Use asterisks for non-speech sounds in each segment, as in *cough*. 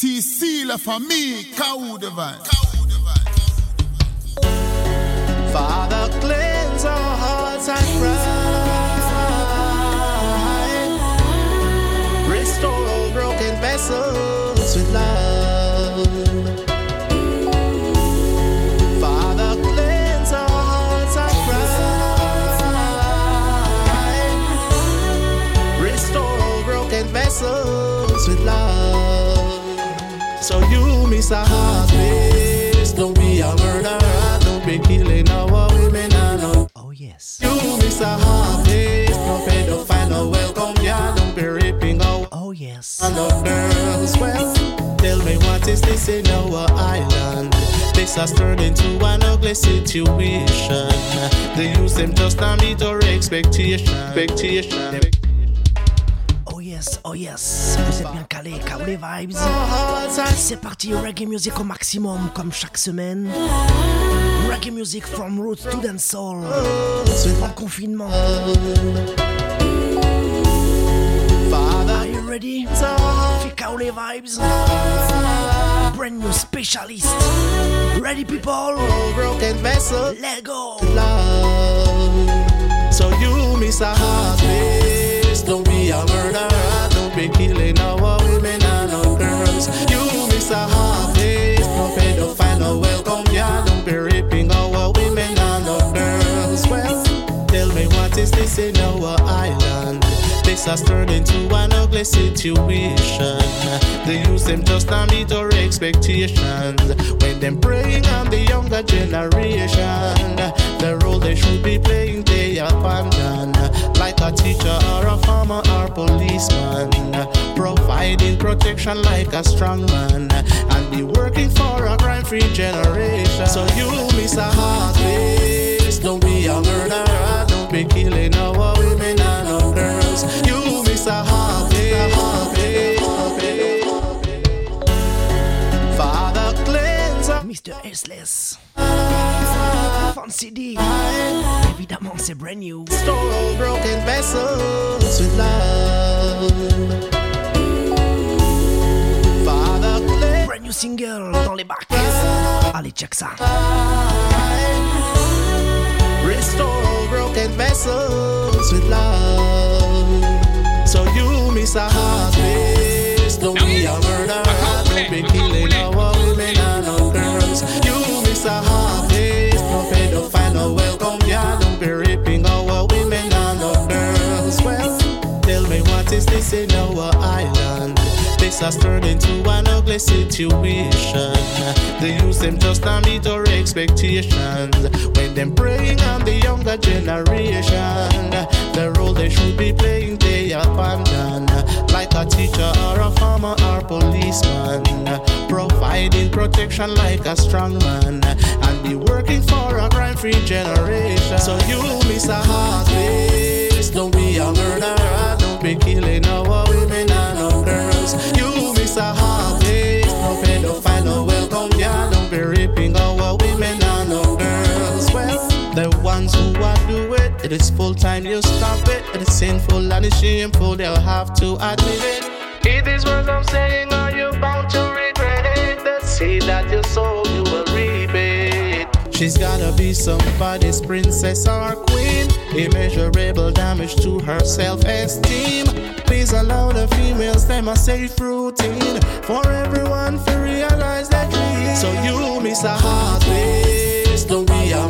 CC la famille, Kaou Divine. Father, cleanse our hearts and pride. Yes. and our girls. Well, tell me what is this in our island? This has turned into an ugly situation. They use them just to meet our expectation. Expectation. Oh yes. Oh yes. Vous êtes bien calés, Kao les vibes. C'est parti, reggae music au maximum comme chaque semaine. Reggae music from roots to dancehall. Oh. En confinement. Father, Are you ready? Fait vibes. Brand new specialist. Ready people? broken vessel. Let go. love. So you miss a heart, please. Don't be a murderer. Don't be killing our women and our girls. You miss a heart, please. No pedophile, no welcome. Yeah, don't be raping our women and our girls. Well, tell me what is this in our island? This has turned into an ugly situation. They use them just to meet our expectations. When them preying on the younger generation, the role they should be playing they abandon. Like a teacher or a farmer or policeman, providing protection like a strong man, and be working for a crime-free generation. So you miss a heart, please. Don't be a murderer. Don't be killing our cleanse our Mr. Aceless. Fancy D. Évidemment, c'est brand new. Store broken vessels with love. Father, cleanse Brand new single dans les bacs. Allez, check ça. Restore broken vessels with love. So you miss a heart, please. Don't be a murderer. Don't be killing No welcome. Don't be our women and our girls. Well, tell me what is this in our island? This has turned into an ugly situation. They use them just to meet our expectations. When them preying on the younger generation, the role they should be playing they abandon. Like a teacher or a farmer or policeman, providing protection like a strong man, and be working for a crime-free generation. So you heart, please. Don't be a murderer. Don't be killing our women and our girls. You heart, please. No pedophile, no welcome. Yeah, don't be raping our the ones who are do it, it is full time. You stop it. It is sinful and it's shameful. They'll have to admit it. It is what I'm saying. Are you bound to regret it? The seed that you sow, you will reap it. She's gotta be somebody's princess or queen. Immeasurable damage to her self esteem. Please allow the females them a safe routine for everyone to realize their dream. So you miss a heart, please. Don't be a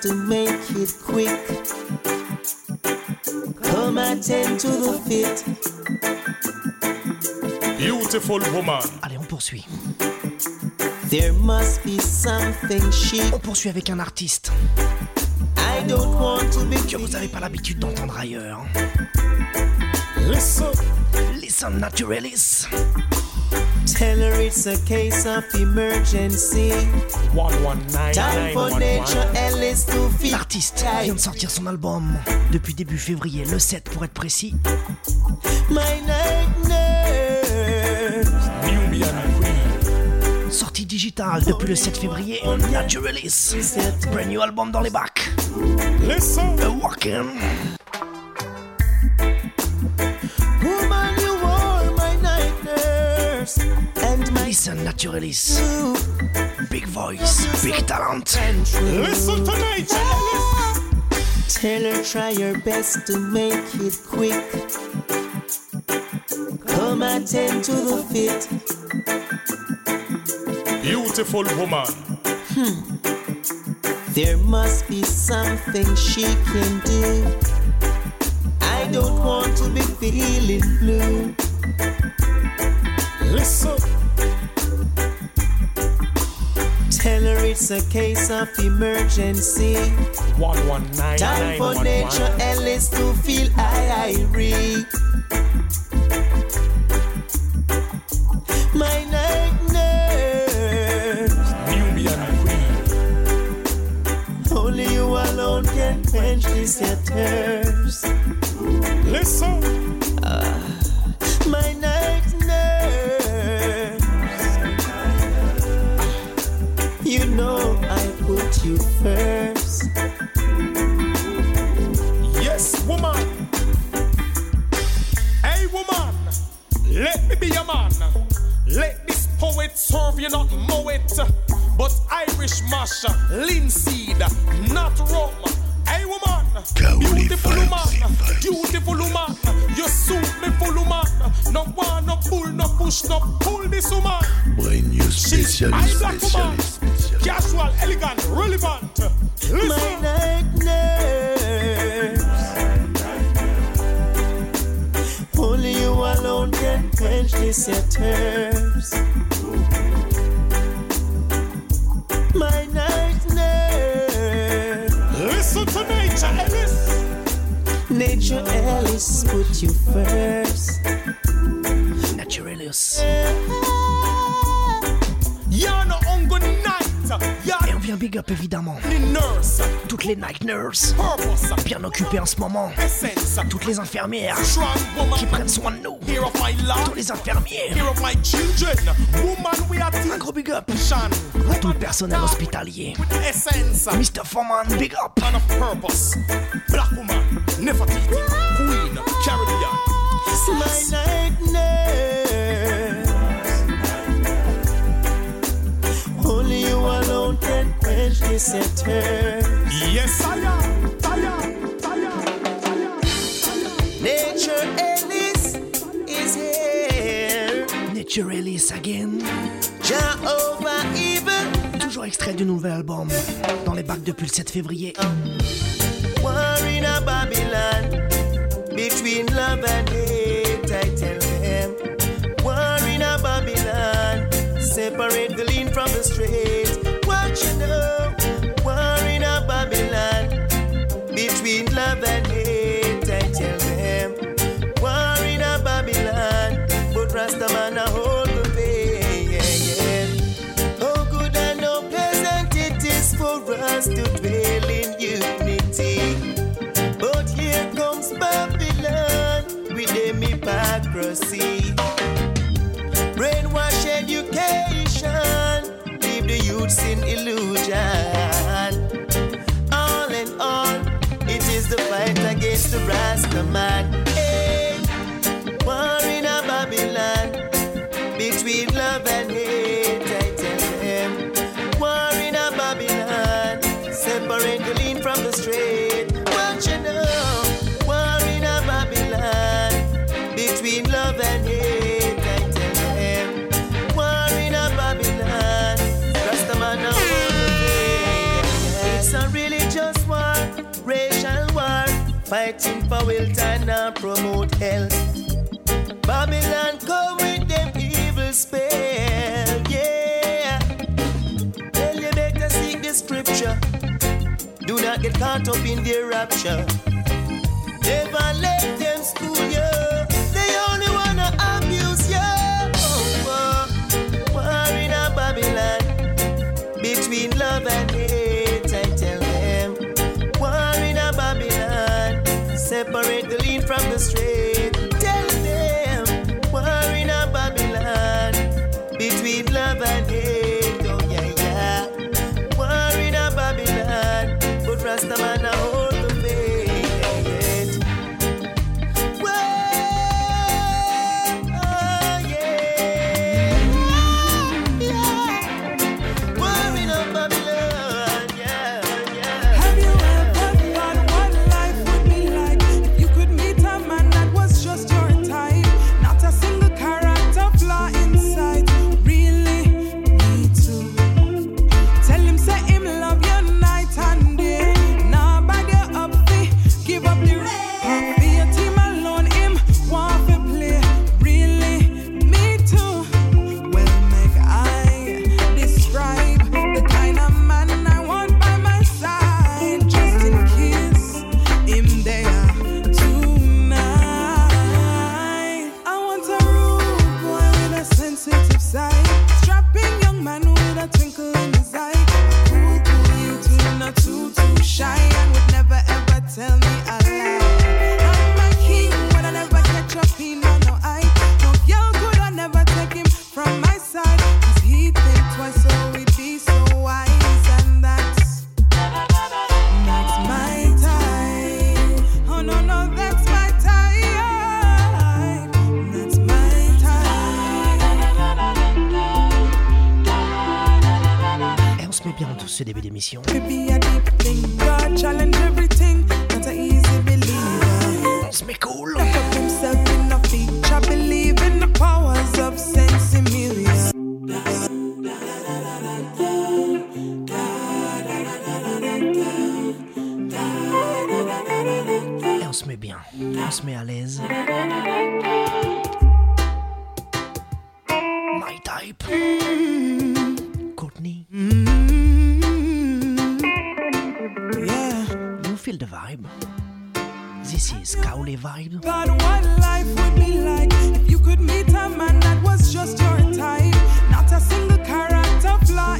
to make it quick. Come attend to the fit. Beautiful woman. Allez, on poursuit. There must be something chic. On poursuit avec un artiste. I don't want to be que vous n'avez pas l'habitude d'entendre ailleurs. Listen. Listen, Naturalis. It's a case of emergency. One, one, nine, Time for nature to. L'artiste vient de sortir son album depuis début février, le 7 pour être précis. My Sortie digitale depuis le 7 février, Nature Release. Brand new album dans les bacs. Listen. The Walking. release. Big voice, big talent. Listen to me, Taylor. Taylor, try your best to make it quick. Come attend to the fit. Beautiful woman. Hmm. There must be something she can do. I don't want to be feeling blue. it's a case of emergency. 119. Time for nature Ellis to feel irie. My night nurse. Nubian queen. Only you alone can quench these your. Listen. you not know it. But Irish mash, linseed, not rum. Hey woman, beautiful woman, beautiful woman, you suit me full woman. No one, no pull, no push, no pull this woman. Brand you specialist, specialist, specialist. Casual, elegant, relevant. Listen. My nightmares. Only you alone can quench this your terms. Nature Alice put you first. Big up évidemment toutes les night nurses bien occupées en ce moment. Toutes les infirmières qui prennent soin de nous. Here of my Tous les infirmiers. Here of my children. Woman, we are Un gros big up à tout le personnel hospitalier. With essence. Mr. Foreman, big up. Man of purpose. Black woman. Nefertiti. Queen. Caribbean. Yes, I am. I am. I am. Nature Alice is here. Naturalius again. Jehovah evil, Toujours extrait du nouvel album dans les bacs depuis le 7 février. war in a Babylon. Between love and hate, I tell them. War in a Babylon. Separate the lean from the straight. Fight against the Rastaman. Hey, fighting for wealth and not promote health. Babylon come with them evil spell, yeah. Tell you better seek the scripture. Do not get caught up in their rapture. Never let them school you. They only wanna abuse you. Oh. War in a Babylon between love and hate. Separate type. Courtney. Yeah. You feel the vibe? This is Cowley vibe. What life would be like if you could meet a man that was just your type? Not a single character flaw.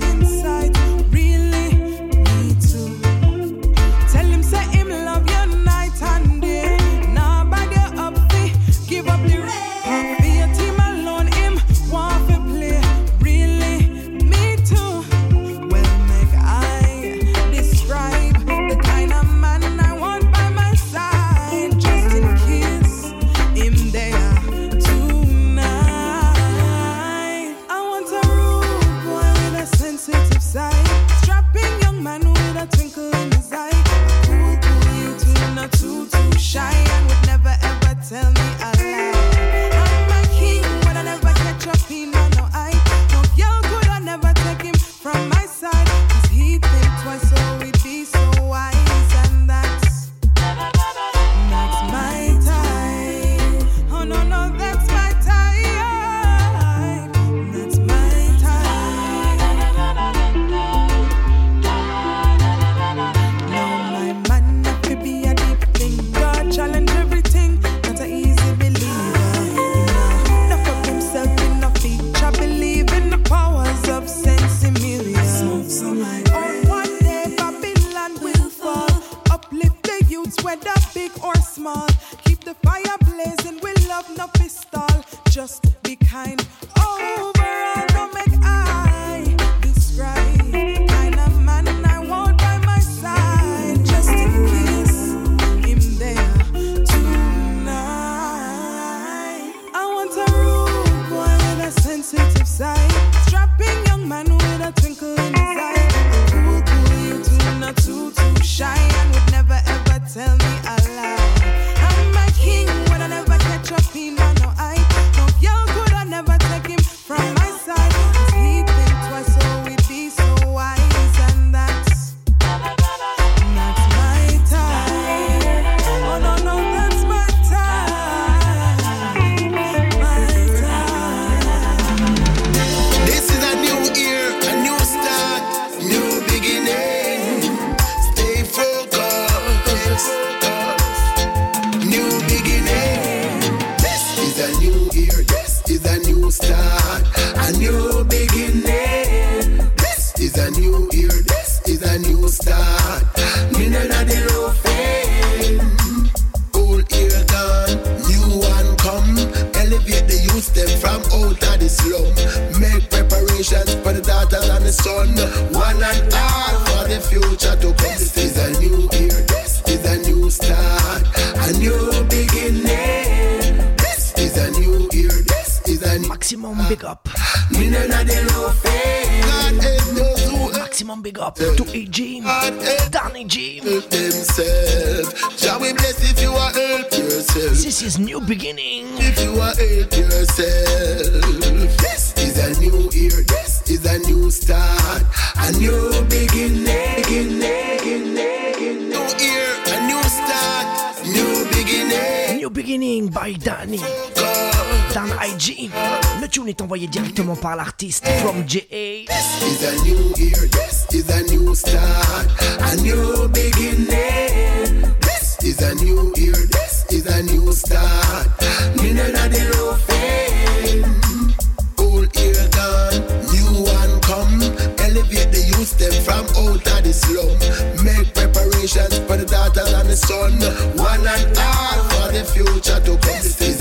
big up. Me no na the low fame. Maximum big up to E. and Danny Jim. Shall we bless if you are help yourself? This is new beginning. If you are help yourself. This is a new year. This is a new start. A new beginning. beginning. New year, a new start. New beginning. New beginning by Danny. Oh Dan IG. est envoyé directement par l'artiste From J.A. This is a new year, this is a new start, a new beginning. This is a new year, this is a new start. Me none the low fame. Old year gone, new one come. Elevate the youth from out of the. Make preparations for the daughters and the son. One and all for the future to come. This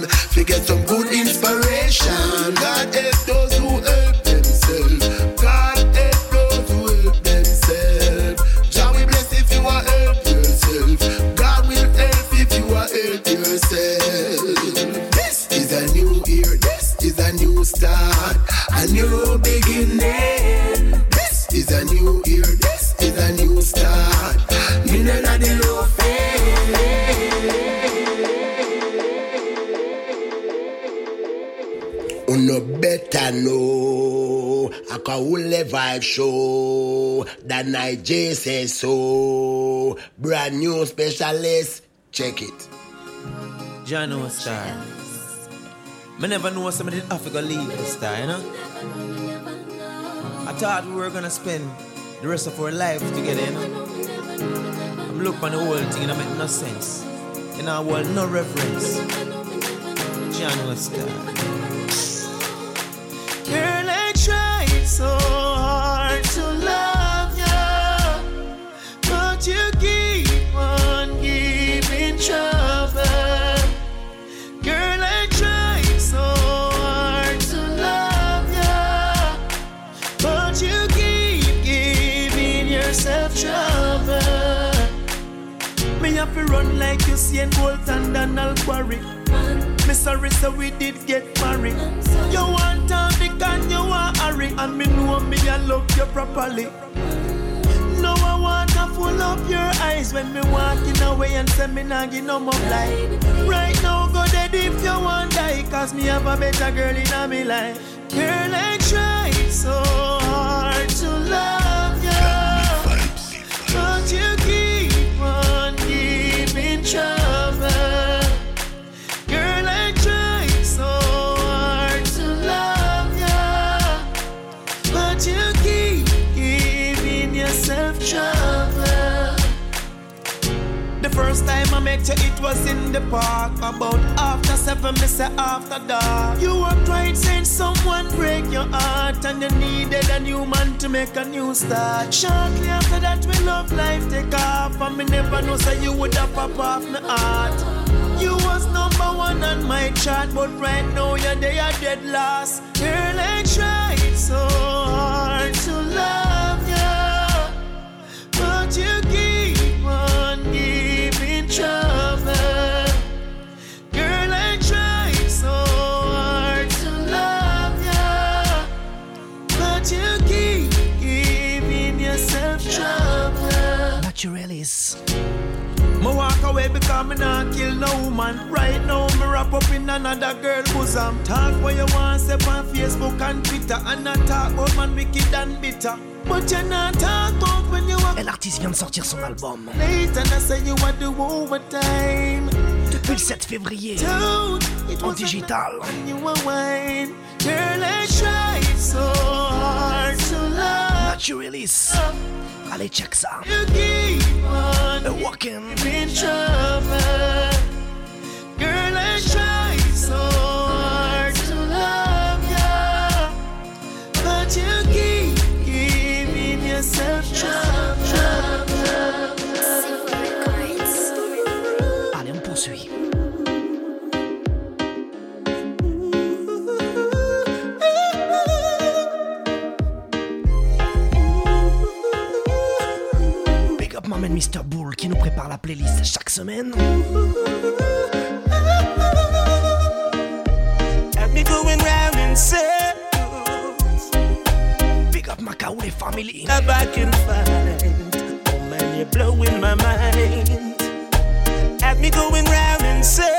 man. Forget some good Niger says so. Brand new specialist. Check it. Jano Star. I never know somebody in Africa leave this star, you know? I thought we were gonna spend the rest of our life together, you know? I'm looking at the whole thing and it make no sense. In our world, no reference. Jano Star. Like you see in Bolton Donald Quarry. Me sorry, so we did get married. You want to be and you want hurry, and me know me I love you properly. No, I want to full up your eyes when me walking away and say me nah give no more light. Right now, go dead if you want die, cause me have a better girl in my life. Girl, I try so met you, it was in the park. About after seven, me say after dark. You were crying, saying someone break your heart, and you needed a new man to make a new start. Shortly after that, we love life take off, and me never know so you would have pop off my heart. You was number one on my chart, but right now you're there, dead last. Girl, I tried so trouble. Naturalis. Me walk away because me not kill no woman. Right now, me wrap up in another girl bosom. Talk what you want, say on Facebook and Twitter. And not talk about man wicked and bitter. But you not talk about when you Et l'artiste vient de sortir son album. Late and I say you want the overtime. Depuis le 7 février. En digital. Girl, I try so love. Naturalis. Allez, check ça. You keep on A walking. Girl, I try so hard to love you, but you keep giving yourself trouble. M'emmène Mr. Bull qui nous prépare la playlist chaque semaine. Have me going round in circles. Big up Macaulay family. Now I can find. Oh man, you're blowing my mind. Have me going round in circles.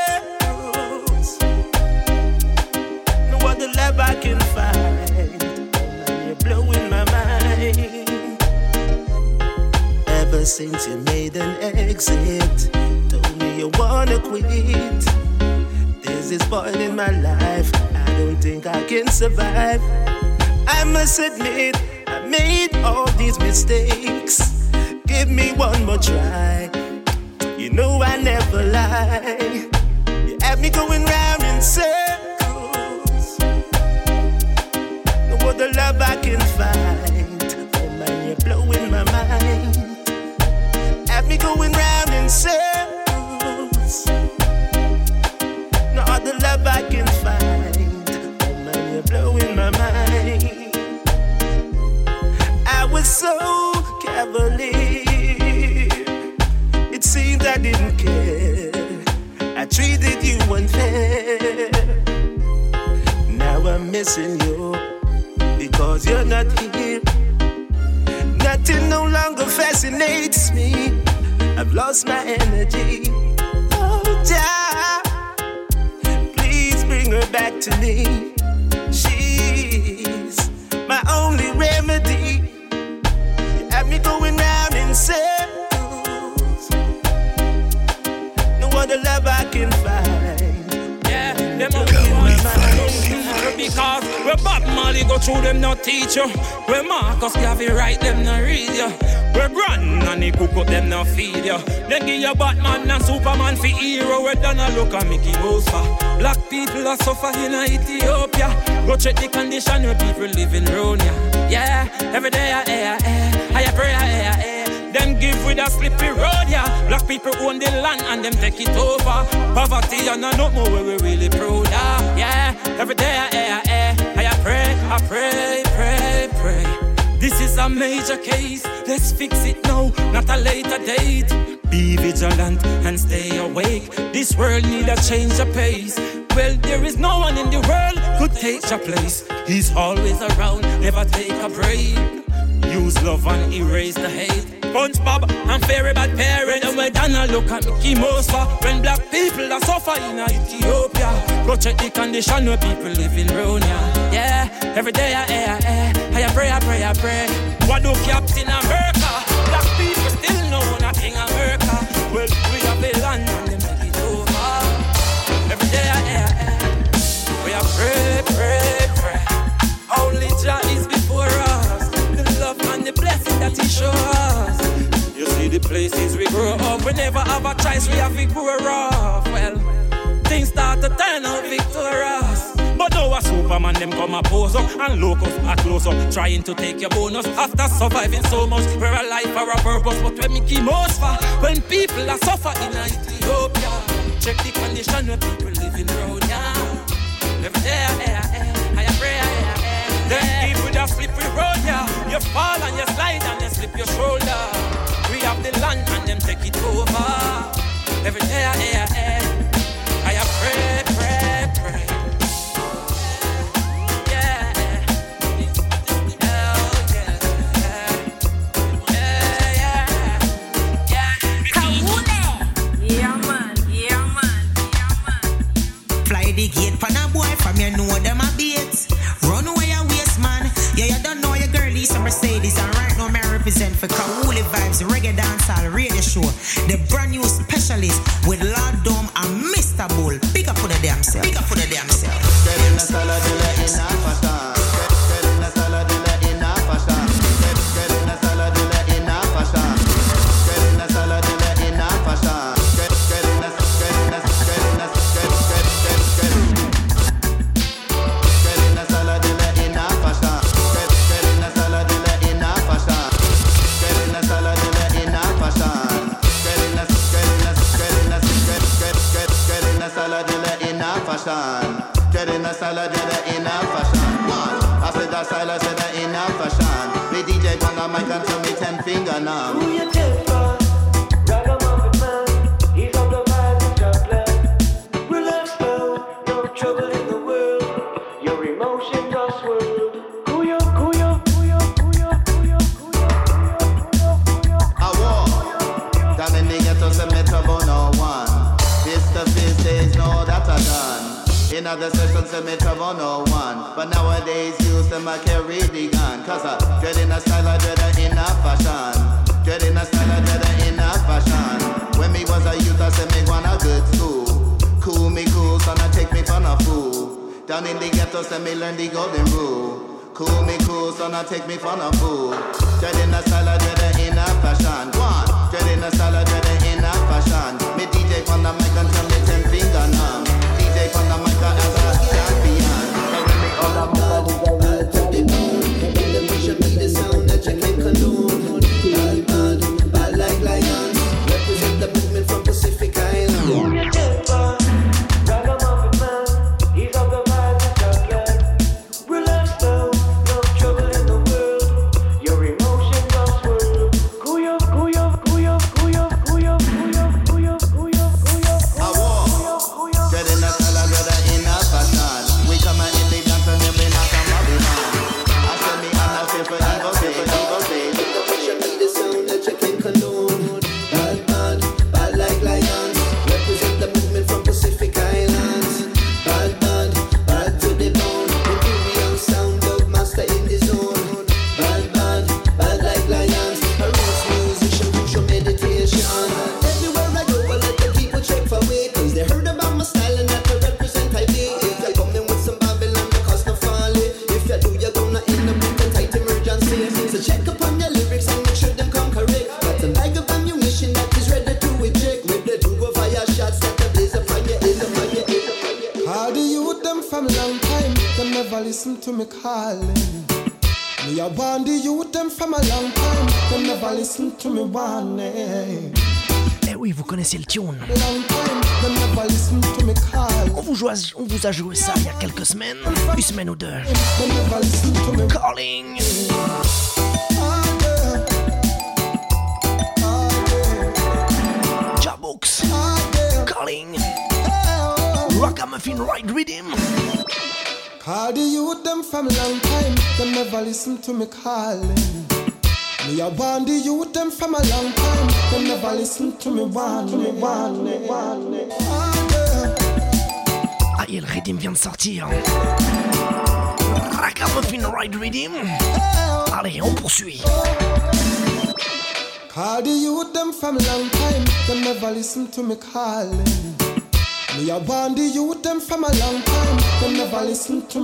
Since you made an exit, told me you wanna quit. There's this point in my life, I don't think I can survive. I must admit, I made all these mistakes. Give me one more try. You know I never lie. You have me going round in circles. No other love I can find. Circles. No other love I can find. Oh man, you're blowing my mind. I was so cavalier. It seemed I didn't care. I treated you unfair. Now I'm missing you because you're not here. Nothing no longer fascinates me. I've lost my energy. Oh, Jah, please bring her back to me. She's my only remedy. You have me going round in circles. No other love I can find. Yeah, them my mind. Because where Bob Marley go through them not teach you. Where Marcus Garvey write them not read you. Where Brandon he cook up them not feed you. Then give you Batman and Superman for hero. Where Donald look at Mickey Mouse. Black people are suffer in Ethiopia. Go check the condition where people living round ya. Yeah, every day I air, air. Eh, I pray, eh, I air, air. Them give with a slippery road, yeah. Black people own the land and them take it over. Poverty and I know more where we really proud, yeah. Every day I air, air. Eh, I pray, I pray, pray, pray. This is a major case, let's fix it now, not a later date. Be vigilant and stay awake. This world need a change of pace. Well, there is no one in the world could take your place. He's always around, never take a break. Use love and erase the hate. SpongeBob and fairy bad parents. And when Dana look at Mickey Mouse, when black people are suffering in Ethiopia. Go check the condition where people living round ya. Yeah, every day I air, air. I pray, I pray, I pray. What do Captain America? Black people still know nothing America. Well, we have a land and they make it over. Every day I air, air. We are pray, pray, pray. Only Jah is before us. The love and the blessing that He shows us. You see the places we grow up. We never have a choice. We have to grow up. Well. Things start to turn out victorious. But now a Superman them come a pose up and locals a close up, trying to take your bonus. After surviving so much, we're alive for a purpose. But when me keep most far, when people are suffering in Ethiopia, check the condition where people living around now. Every day, air, air, I pray, air, air. Then if with a slippery road, yeah, you fall and you slide and you slip your shoulder. We have the land and them take it over. Every day, air, air. the brand new specialist with nous a joué ça il y a quelques semaines, une semaine ou deux. Calling. Jabooks. Calling. Ragamuffin Ride Rhythm. Call the youth them from long time, them never listen to me calling. Me a warn the youth them from a long time, them never listen to me warning. Et le Redim vient de sortir. Ragamuffin Allez, on poursuit. Them from long time, never listen to me calling. Them from a long time, never listen to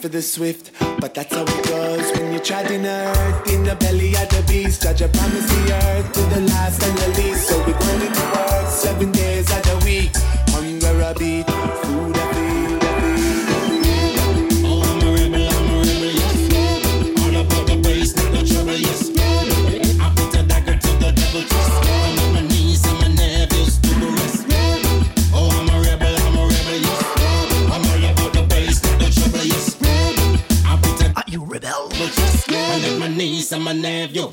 for the swift, but that's how it goes when you're treading earth in the belly of the beast. Judge promise the earth to the last and the least. girl and my niece and my nephew.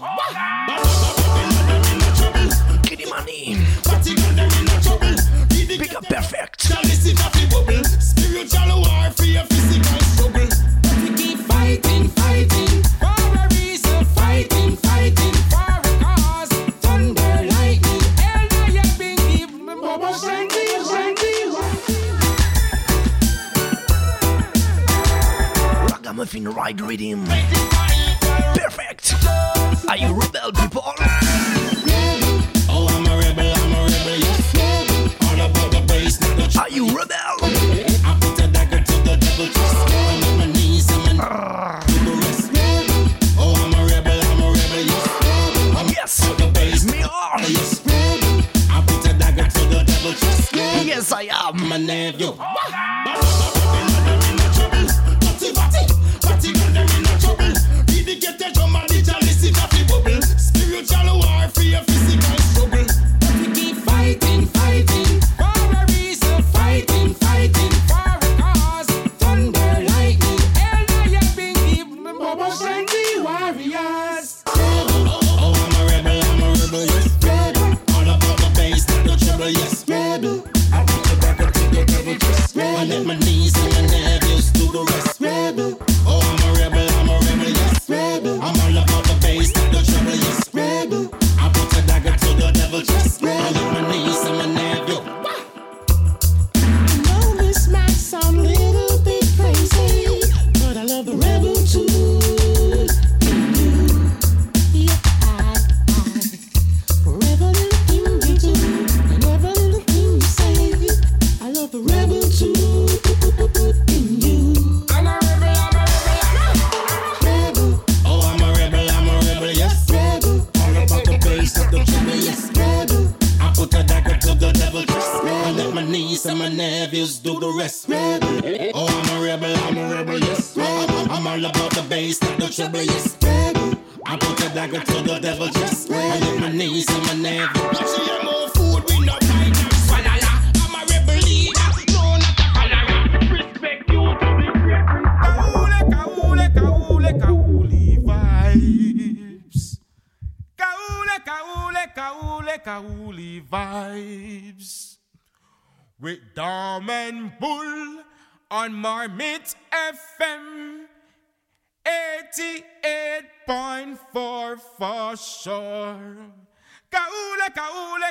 Kitty money. Big up perfect. Spiritual war for your physical struggle. But we keep fighting, fighting. For a reason, fighting, fighting. For a cause. Thunder, lightning, hell, I have been given. Baba Shanti, Shanti. Ragamuffin ride rhythm you rebel people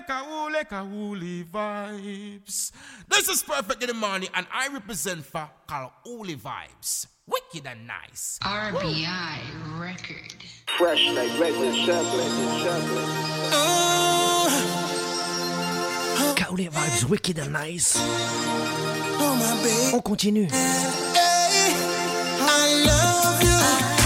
kaule kaule vibes. This is perfect in the morning, and I represent for kaule vibes. Wicked and nice. RBI Woo. record. Fresh like resin chocolate, chocolate. Oh. Vibes, wicked and nice. Oh, On continue. Hey, I love you.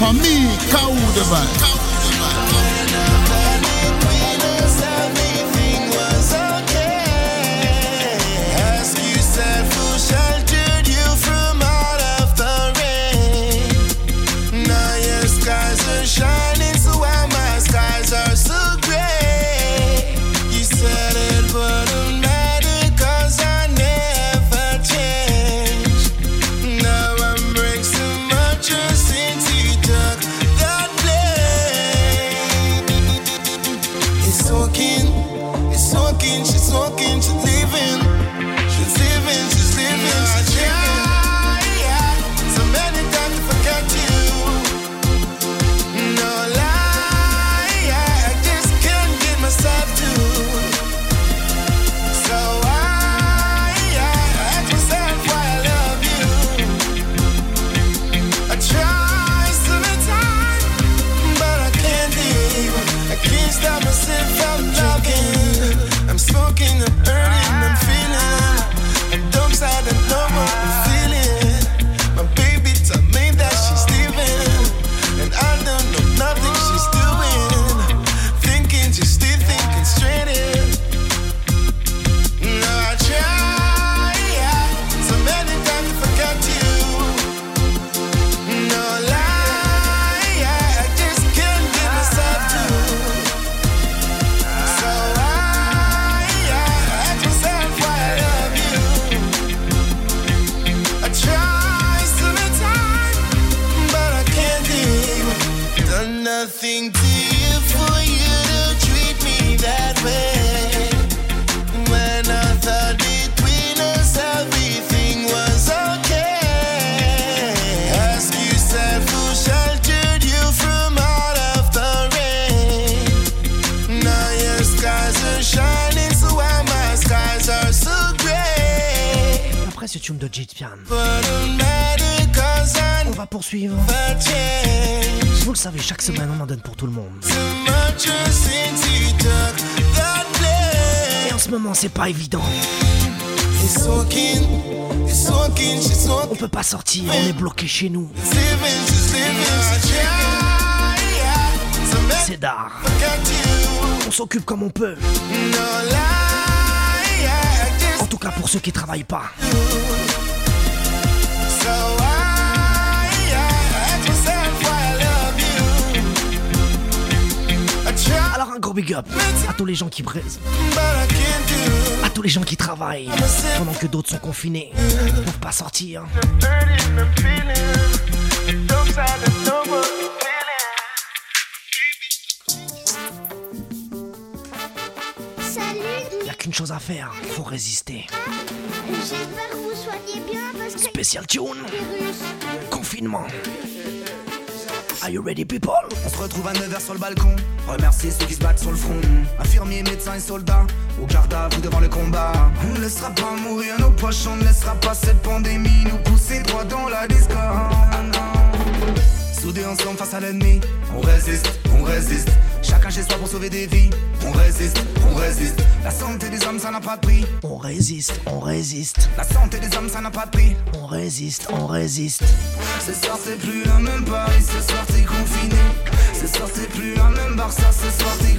vibe. Everything s'occupe comme on peut. En tout cas pour ceux qui travaillent pas. Alors un gros big up à tous les gens qui do. à tous les gens qui travaillent pendant que d'autres sont confinés, ne peuvent pas sortir. Faire, faut résister. J'espère que vous soignez bien parce que Spécial tune, virus. confinement. Are you ready people? On se retrouve à 9h sur le balcon. Remercier ceux qui se battent sur le front. Infirmiers, médecins et soldats. Au garde à vous devant le combat. On ne laissera pas mourir nos proches. On ne laissera pas cette pandémie nous pousser droit dans la discorde. Soudés ensemble face à l'ennemi. On résiste, on résiste. Chacun chez soi pour sauver des vies. On résiste, on résiste. La santé des hommes, ça n'a pas de prix. On résiste, on résiste. La santé des hommes, ça n'a pas de prix. On résiste, on résiste. Ce soir c'est plus la même Paris, ce soir t'es confiné. Ce soir c'est plus la même Barça, ce soir t'es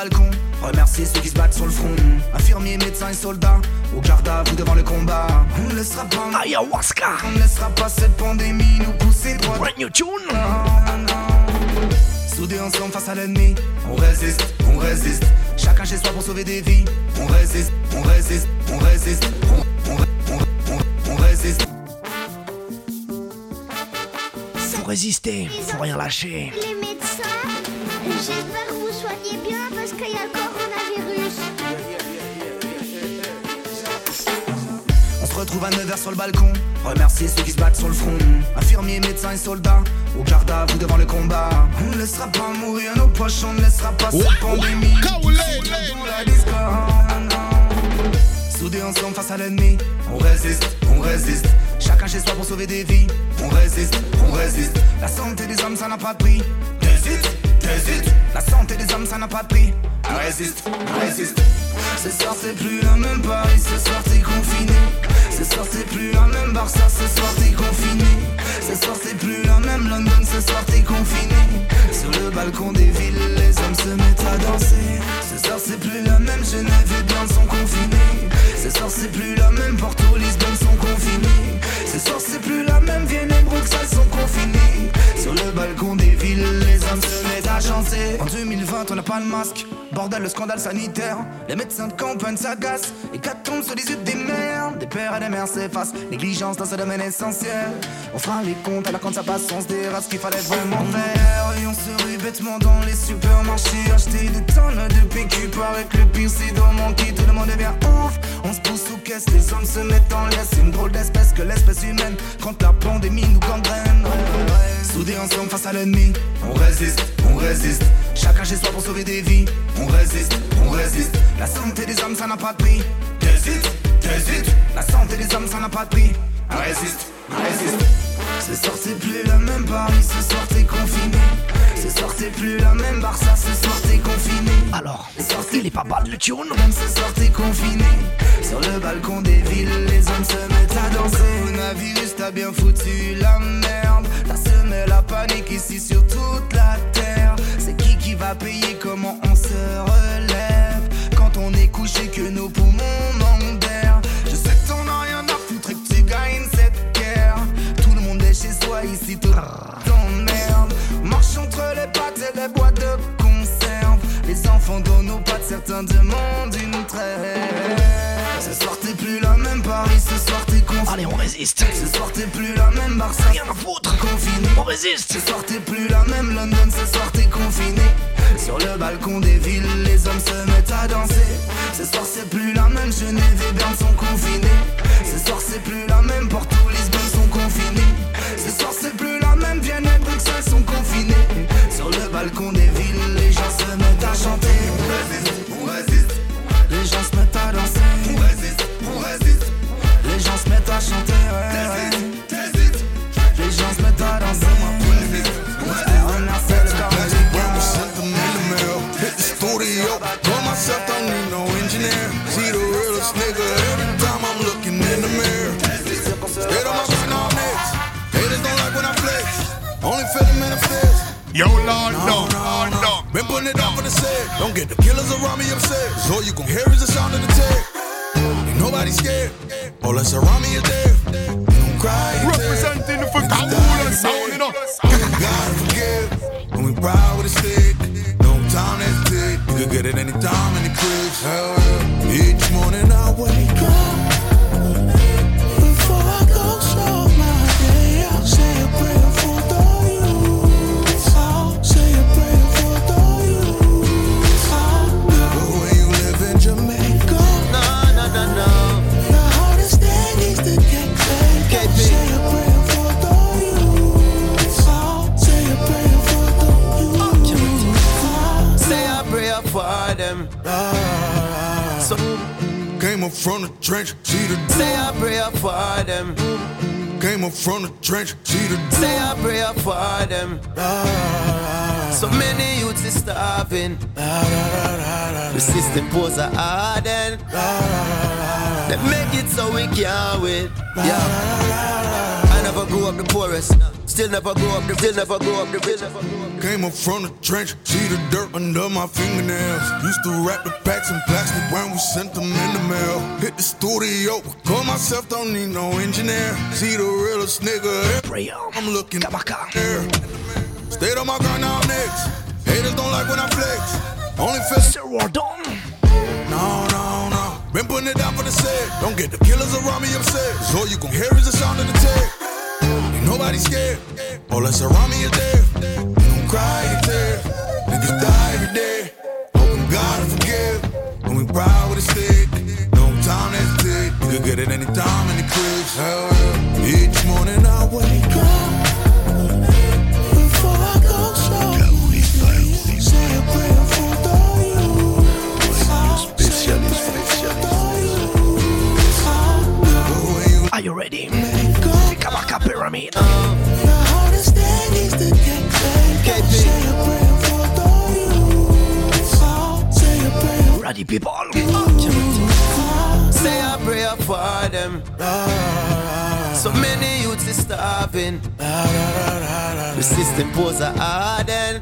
balcon. Remercier ceux qui se battent sur le front. Infirmiers, médecins et soldats. Au garde à vous devant le combat. On ne laissera pas. Ayahuasca. On ne laissera pas cette pandémie nous pousser droit. Brand new tune. Soudés ensemble face à l'ennemi. On résiste, on résiste. Chacun chez soi pour sauver des vies. On résiste, on résiste, on résiste. On, on, on, on, on résiste. Faut résister, faut rien lâcher. Les médecins. Retrouve à 9h sur le balcon. Remercier ceux qui se battent sur le front. Infirmiers, médecins et soldats. Au garde à vous devant le combat. On ne laissera pas mourir nos proches. On ne laissera pas cette pandémie. Soudés ensemble face à l'ennemi, on résiste, on résiste. Chacun chez soi pour sauver des vies, on résiste, on résiste. La santé des hommes, ça n'a pas de prix. T'hésites. La santé des hommes, ça n'a pas de prix. On résiste, on résiste. Ce soir c'est plus la même Paris, ce soir t'es confiné. Ce soir c'est plus la même Barça, ce soir t'es confiné. Ce soir c'est plus la même London, ce soir t'es confiné. Sur le balcon des villes, les hommes se mettent à danser. Ce soir c'est plus la même Genève et Berne sont confinés. Ce soir c'est plus la même Porto, Lisbonne sont confinés. Ce soir c'est plus la même Vienne et Bruxelles sont confinés. Sur le balcon des villes, les hommes se mettent à chanter. En 2020, on n'a pas de masque. Bordel, le scandale sanitaire. Les médecins de campagne s'agacent. Et quatre tombent sur les yeux des mères. Des pères et des mères s'effacent. Négligence dans ce domaine essentiel. On fera les comptes alors quand ça passe, on se dira ce qu'il fallait vraiment faire. Et on se rue bêtement dans les supermarchés. Acheter des tonnes de PQ avec le pire, c'est dans mon kit. Tout le monde devient ouf. On se pousse sous caisse, les hommes se mettent en laisse. C'est une drôle d'espèce que l'espèce humaine. Quand la pandémie nous gangrène. Soudés ensemble face à l'ennemi, on résiste, on résiste. Chacun chez soi pour sauver des vies, on résiste, on résiste. La santé des hommes, ça n'a pas de prix. T'hésites, t'hésites. La santé des hommes, ça n'a pas de prix. Résiste, résiste. Ce soir c'est plus la même Paris, ce soir t'es confiné. Ce soir plus la même Barça, ce soir t'es confiné. Alors, il est pas bad le tune Même ce soir t'es confiné. Sur le balcon des villes, les hommes se mettent à danser. Coronavirus, t'as bien foutu la merde. T'as semé la panique ici sur toute la terre. C'est qui qui va payer? Comment on tout t'emmerde. Marche entre les pattes et les boîtes de conserve. Les enfants dans nos pattes, certains demandent une trêve. Ce soir t'es plus la même Paris, ce soir t'es confiné. Allez, on résiste. Ce soir t'es plus la même Barça. Rien à foutre. Confiné. On résiste. Ce soir t'es plus la même London, ce soir t'es confiné. Sur le balcon des villes, les hommes se mettent à danser. Ce soir c'est plus la même Genève et Berne sont confinés. Ce soir c'est plus la même Porto, Lisbonne sont confinés. Ce soir c'est plus la même Vienne Bruxelles sont confinés. Sur le balcon des villes, les gens se mettent à chanter. On résiste, on résiste. Les gens se mettent à danser. On résiste, on résiste. Les gens se mettent à chanter. Yo, Lord, no, no, no. Been putting it down for the set. Don't get the killers around me upset. So all you gon' hear is the sound of the tech. Ain't nobody scared. All that's around me is there. You don't cry. Representing for Kabul and sound, you know. gotta forgive. And we proud with a stick. No time to hesitate. You could get it anytime in the crib. Hell up from the trench, see the say a prayer for them. Came up from the trench, see the day Say a prayer for them. So many youths is starving. The system pose a harden. They make it so we can't win. Yeah. I never grew up the poorest. Still never grew up the still never grew up the rich. Came up from the trench, see the dirt under my fingernails. Used to wrap the packs in plastic when we sent them in the mail. Hit the studio, call myself, don't need no engineer. See the realest nigga. I'm looking there. Stayed on my grind now next. Haters don't like when I flex. Only feel No, no, no. Been putting it down for the set. Don't get the killers around me upset. So all you gon' hear is the sound of the tech. Nobody scared. All that's around me is. You don't cry, you tear. Niggas die every day. Hoping God will forgive. And we proud with a stick. No time hesitate. You could get it the crib. Hell yeah. Each morning I wake up. Before I go slow. Say a prayer for the youth. Spécialiste, spécialiste. not pyramid. Uh. Ready people. Oh. Say a prayer for them. So many youths is starving. The system pose a harden.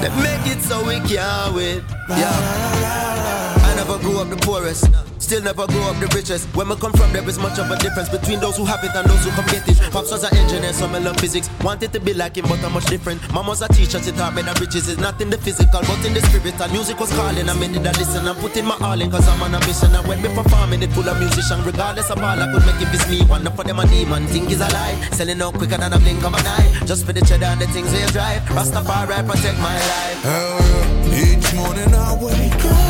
They make it so we can't win. Yeah. I never grew up the poorest. No. Still never grow up the richest. Where me come from, there is much of a difference between those who have it and those who come get it. Pops was an engineer, so me love physics. Wanted to be like him, but I'm much different. Mama's a teacher, she taught me that riches is not in the physical, but in the spiritual. Music was calling, I made it a listen. I'm putting my all in, cause I'm on a mission. And when me performing, it full of musicians. Regardless of all I could make, if it's me, one up for them a demon. Think is a lie. Selling out quicker than a blink of an eye. Just for the cheddar and the things we drive. Rastafari protect my life. Hell yeah. Each morning I wake up.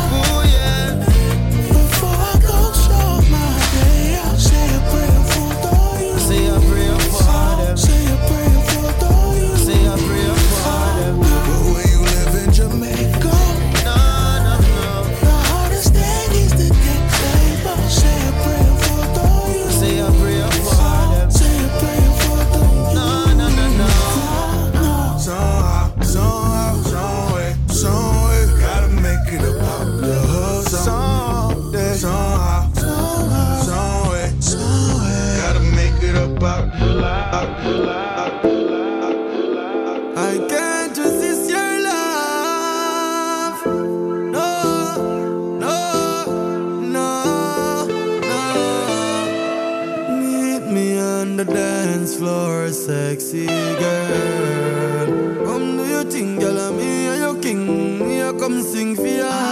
floor, sexy girl. Come do your thing, girl, I'm your king. Here, come sing for ya.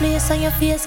place on your face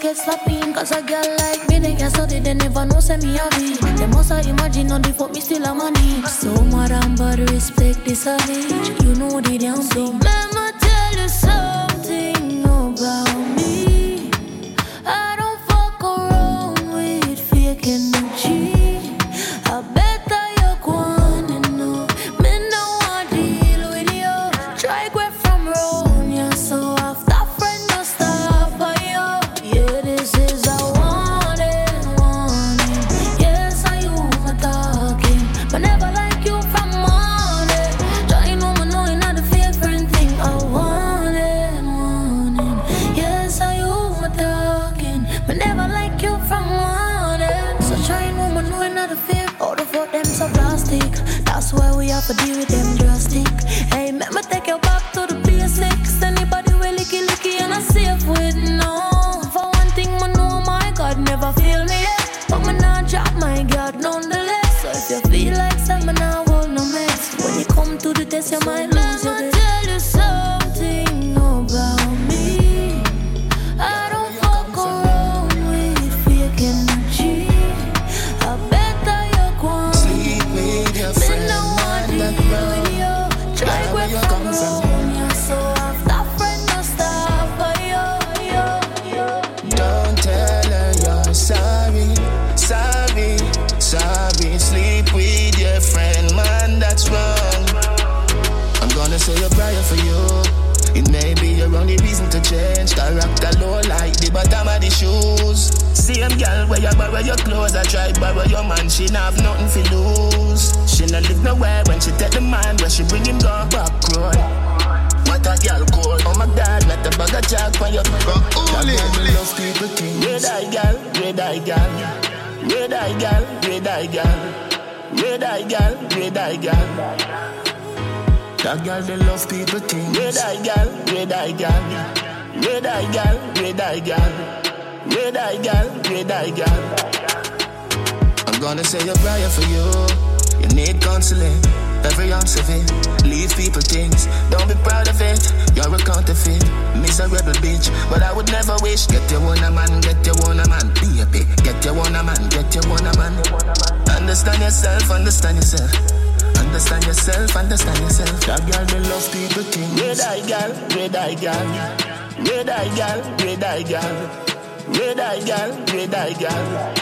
girl where you borrow your clothes, I try borrow your man. She not have nothing to lose. She not live nowhere when she take the man where she bring him go back road. What a girl called Oh my god, not a bag of jack when you go Only, only love people things Red eye girl, red eye girl Red eye girl, red eye girl Red eye girl, red eye girl That girl they love people things Red eye girl, red eye girl Red eye girl, red eye girl Red eye girl, red eye girl I'm gonna say a prayer for you. You need counseling, every ounce of it. Leave people things, don't be proud of it. You're a counterfeit, miserable bitch. But I would never wish. Get your one a man, get your one a man, baby. Get your one a man, get your one a man. Understand yourself, understand yourself. Understand yourself, understand yourself. That girl, they love people things. Red eye girl, red eye girl. Red eye girl, red eye girl. Red eye girl, red eye girl.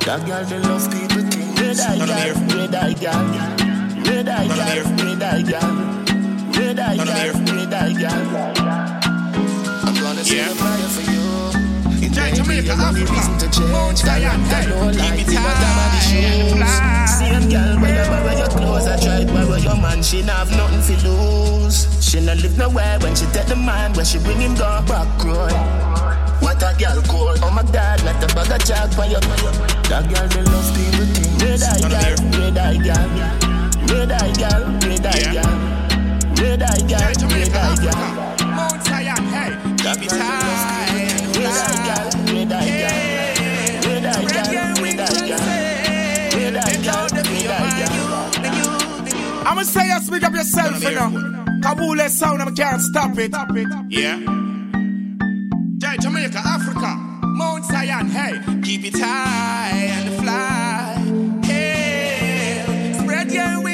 That girl they love people things. Red eye girl, red eye girl. Red eye girl, red eye girl. Red eye girl, red eye girl. I'm gonna say a for you. It may be your only reason to change. Character low like the bottom of the shoes. Same girl where you borrow your clothes, I try borrow your man. She not have nothing to lose. She not live nowhere when she take the man when she bring him go back road. What a girl called Oh my god, not a bag of jack for you That girl they love people things Red eye girl, red eye girl Red eye girl, red eye girl Red eye girl, red eye girl Mount Zion, hey, That keep it high. Red eye girl, red eye girl Red eye girl, red eye girl Red eye girl, red eye girl I'ma say you speak up yourself, you know. Kabule sound, I can't stop it. Yeah. Jamaica, Africa, Mount Zion, hey, keep it high and fly. Hey, spread your wings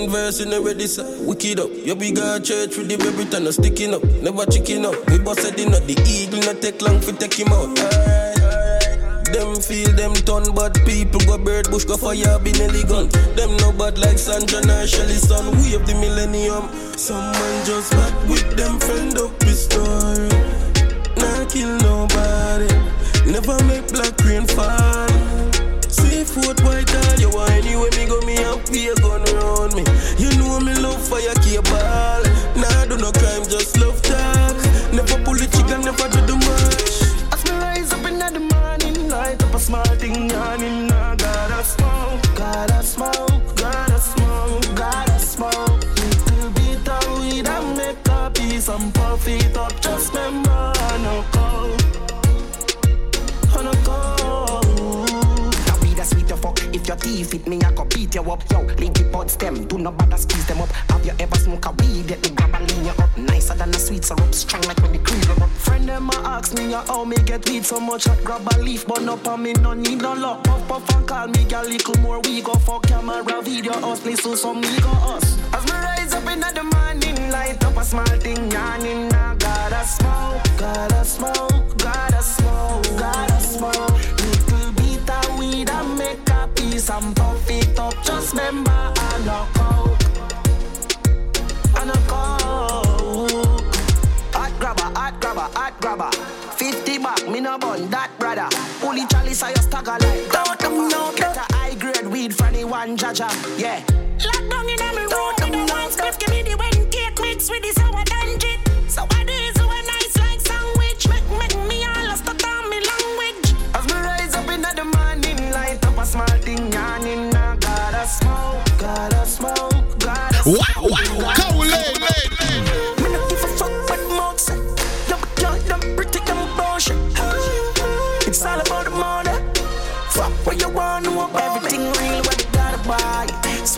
Second verse in the ready, sir. Wicked up. Yeah, we got church with the baby time, no sticking up. Never chicken up. We boss said not the eagle, not take long for take him out. Them feel them ton, but people go bird bush, go fire, be Nelly gun. Them no bad like Sandra and Shelly son. We have the millennium. Someone just back with them friend up his story. Kill nobody. Never make black rain fall. Seafood white all you whiny when me go me up be a gun around me. You know me love fire cable. Nah, do no crime, just love talk. Never pull the trigger, never do the match. As me rise up in the morning, light up a small thing yawning. I gotta smoke, gotta smoke, me, I could beat you up. Yo, leave the buds them. Do not bother squeeze them up. Have you ever smoke a weed? Get the grab and lean you up. Nicer than a sweet syrup. Strong like when the cream up. Friend them a ask me how me get weed so much I grab a leaf but up on me no need no luck Puff puff and call me a little more we go for camera video us play so some me go us As me rise up in the morning light up a small thing yawning I gotta smoke, gotta smoke, gotta smoke, gotta smoke piece and puff it up just remember I no coke, I no coke Hot grabber, hot grabber, hot grabber. 50 back, me no bun that brother. Only chalice I just stagger like Don't them know Get a high grade weed from the one jaja, yeah. Lock down in every road with the one spliff. Give me the wedding cake mix with the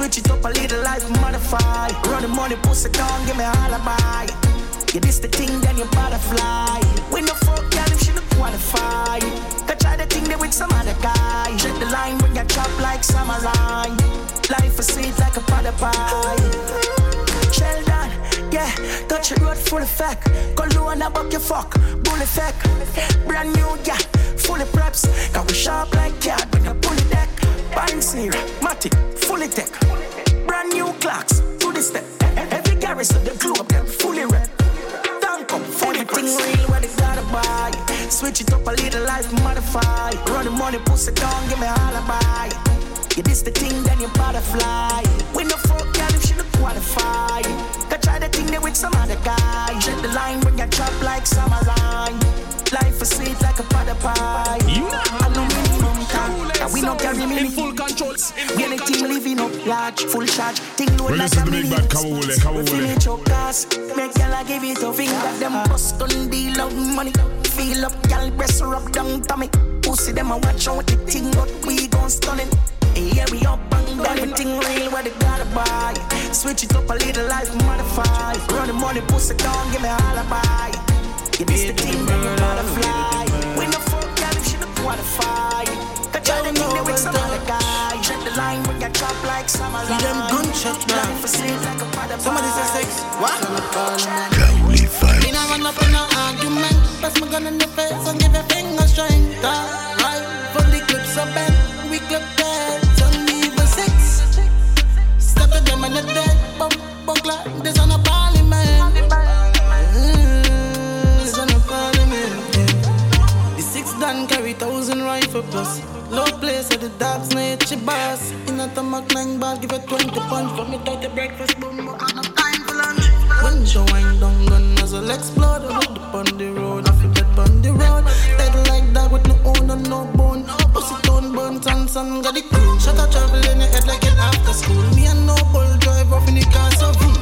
Switch it up a little life, modify. Run the money, pussy down, give me a alibi. You this the thing, then you butterfly. We no fuck, girl, if she don't qualify. Go try the thing there with some other guy. Check the line when you chop like samurai. Life is sweet like a pot of pie. Sheldon, yeah, touch the road full effect. Cologne about your fuck, bull effect. Brand new, yeah, fully preps. Cause we sharp like cat when you pull it deck. Snare, matic, fully tech. Brand new clocks, to the step. Every garrison, the globe, them fully rep. Tank up, fully thing real, where they gotta buy. Switch it up a little life, modify. Run the money, pussy down, give me a alibi. You this the thing, then you butterfly. We no fuck, girl, if she don't qualify. Try the thing there with some other guy. Check the line when you chop like samurai. Large, full charge. Thing load like a to Big mini. Bad Kawule, Kawule. We finish your gas. Make y'all give it a finger. Them bust gun deal out money. Feel up, y'all press her up down tummy. Pussy them a watch out the thing, but we gon' stun it. Yeah, we up and down. Everything real, where they gotta buy. Switch it up a little life, modify. Run the money, pussy down, give me a alibi. You miss the thing, you butterfly. We no fuck, girl, if she don't qualify. Go try the thing See them gunshot down for sleep. Somebody say sex. What? Can we fight? We not run up in no argument. Pass my gun in the face and give a finger strength. Right, for the clips are bent. We clip Ben. Turn me even six. Step to them and they're dead. Bump, bump, like this on 3000 rifle plus. Low place at the dogs, now it's your boss. In a tamak nine ball, give it 20 punch. For me, thought the breakfast, boom, I got no time for lunch. When you wind down, gun muzzle explode. I look up on the road, I feel dead on the road. Dead like that with no own and no bone. Pussy tone, burn, sun, sun, got it cool. Shut up, travel in your head like it after school. Me and no bull drive off in the car, so boom.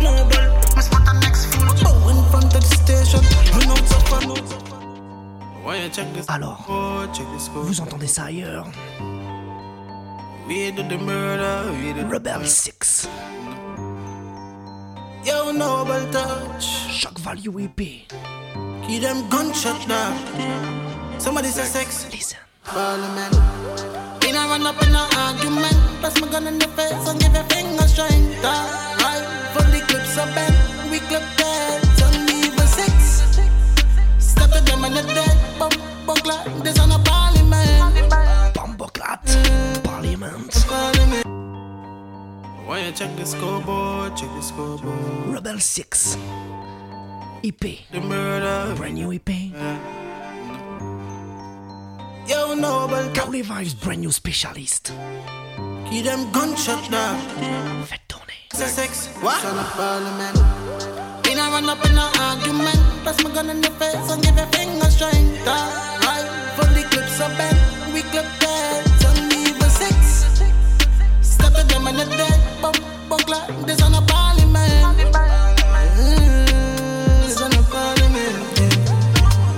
No bull, miss spot the next fool. Oh, in front of the station, we know it's up and Alors, Oh, check this code. vous entendez ça ailleurs? We do the murder, we do Rebel 6. Yo, noble touch. Shock Value EP. Keep them gunshot down. Somebody say sex. Listen. Parliament. In a run up in an argument? Press my gun in the face and give your finger strength. Alright, full the clips are bent. We clip dead. Some leave a six. Step to them and the dead. Bump, bump like this on a parliament. Bomboclat. Parliament. Parliament. Why you check the scoreboard? Check the scoreboard. Rebel 6. EP. The murder. Brand new EP. Yo, noble touch. Cowley Vibes brand new specialist. Keep them gunshot down. Faites tourner. Say sex. What? Run up in an argument. Press my gun in the face and give your finger strength. Alright, full the clips are bent. We clip. Some leave a six. Step to them and the dead. Bump, bump like this on a parliament. Mm, This on a parliament.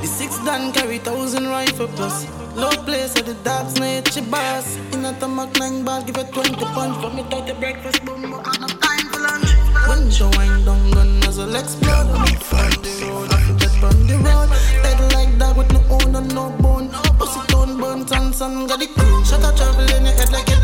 The six done carry thousand rifle plus. Low place at the dark snake, she boss. In a tamak nine ball, give it 20 punch. From it out the breakfast, boom, but When she wind down, gun nozzle explode. On the road, I dead on the road. Dead like dog with no own and no bone. Pussy tone burnt and sun got the cool. Shut up, travel in your head like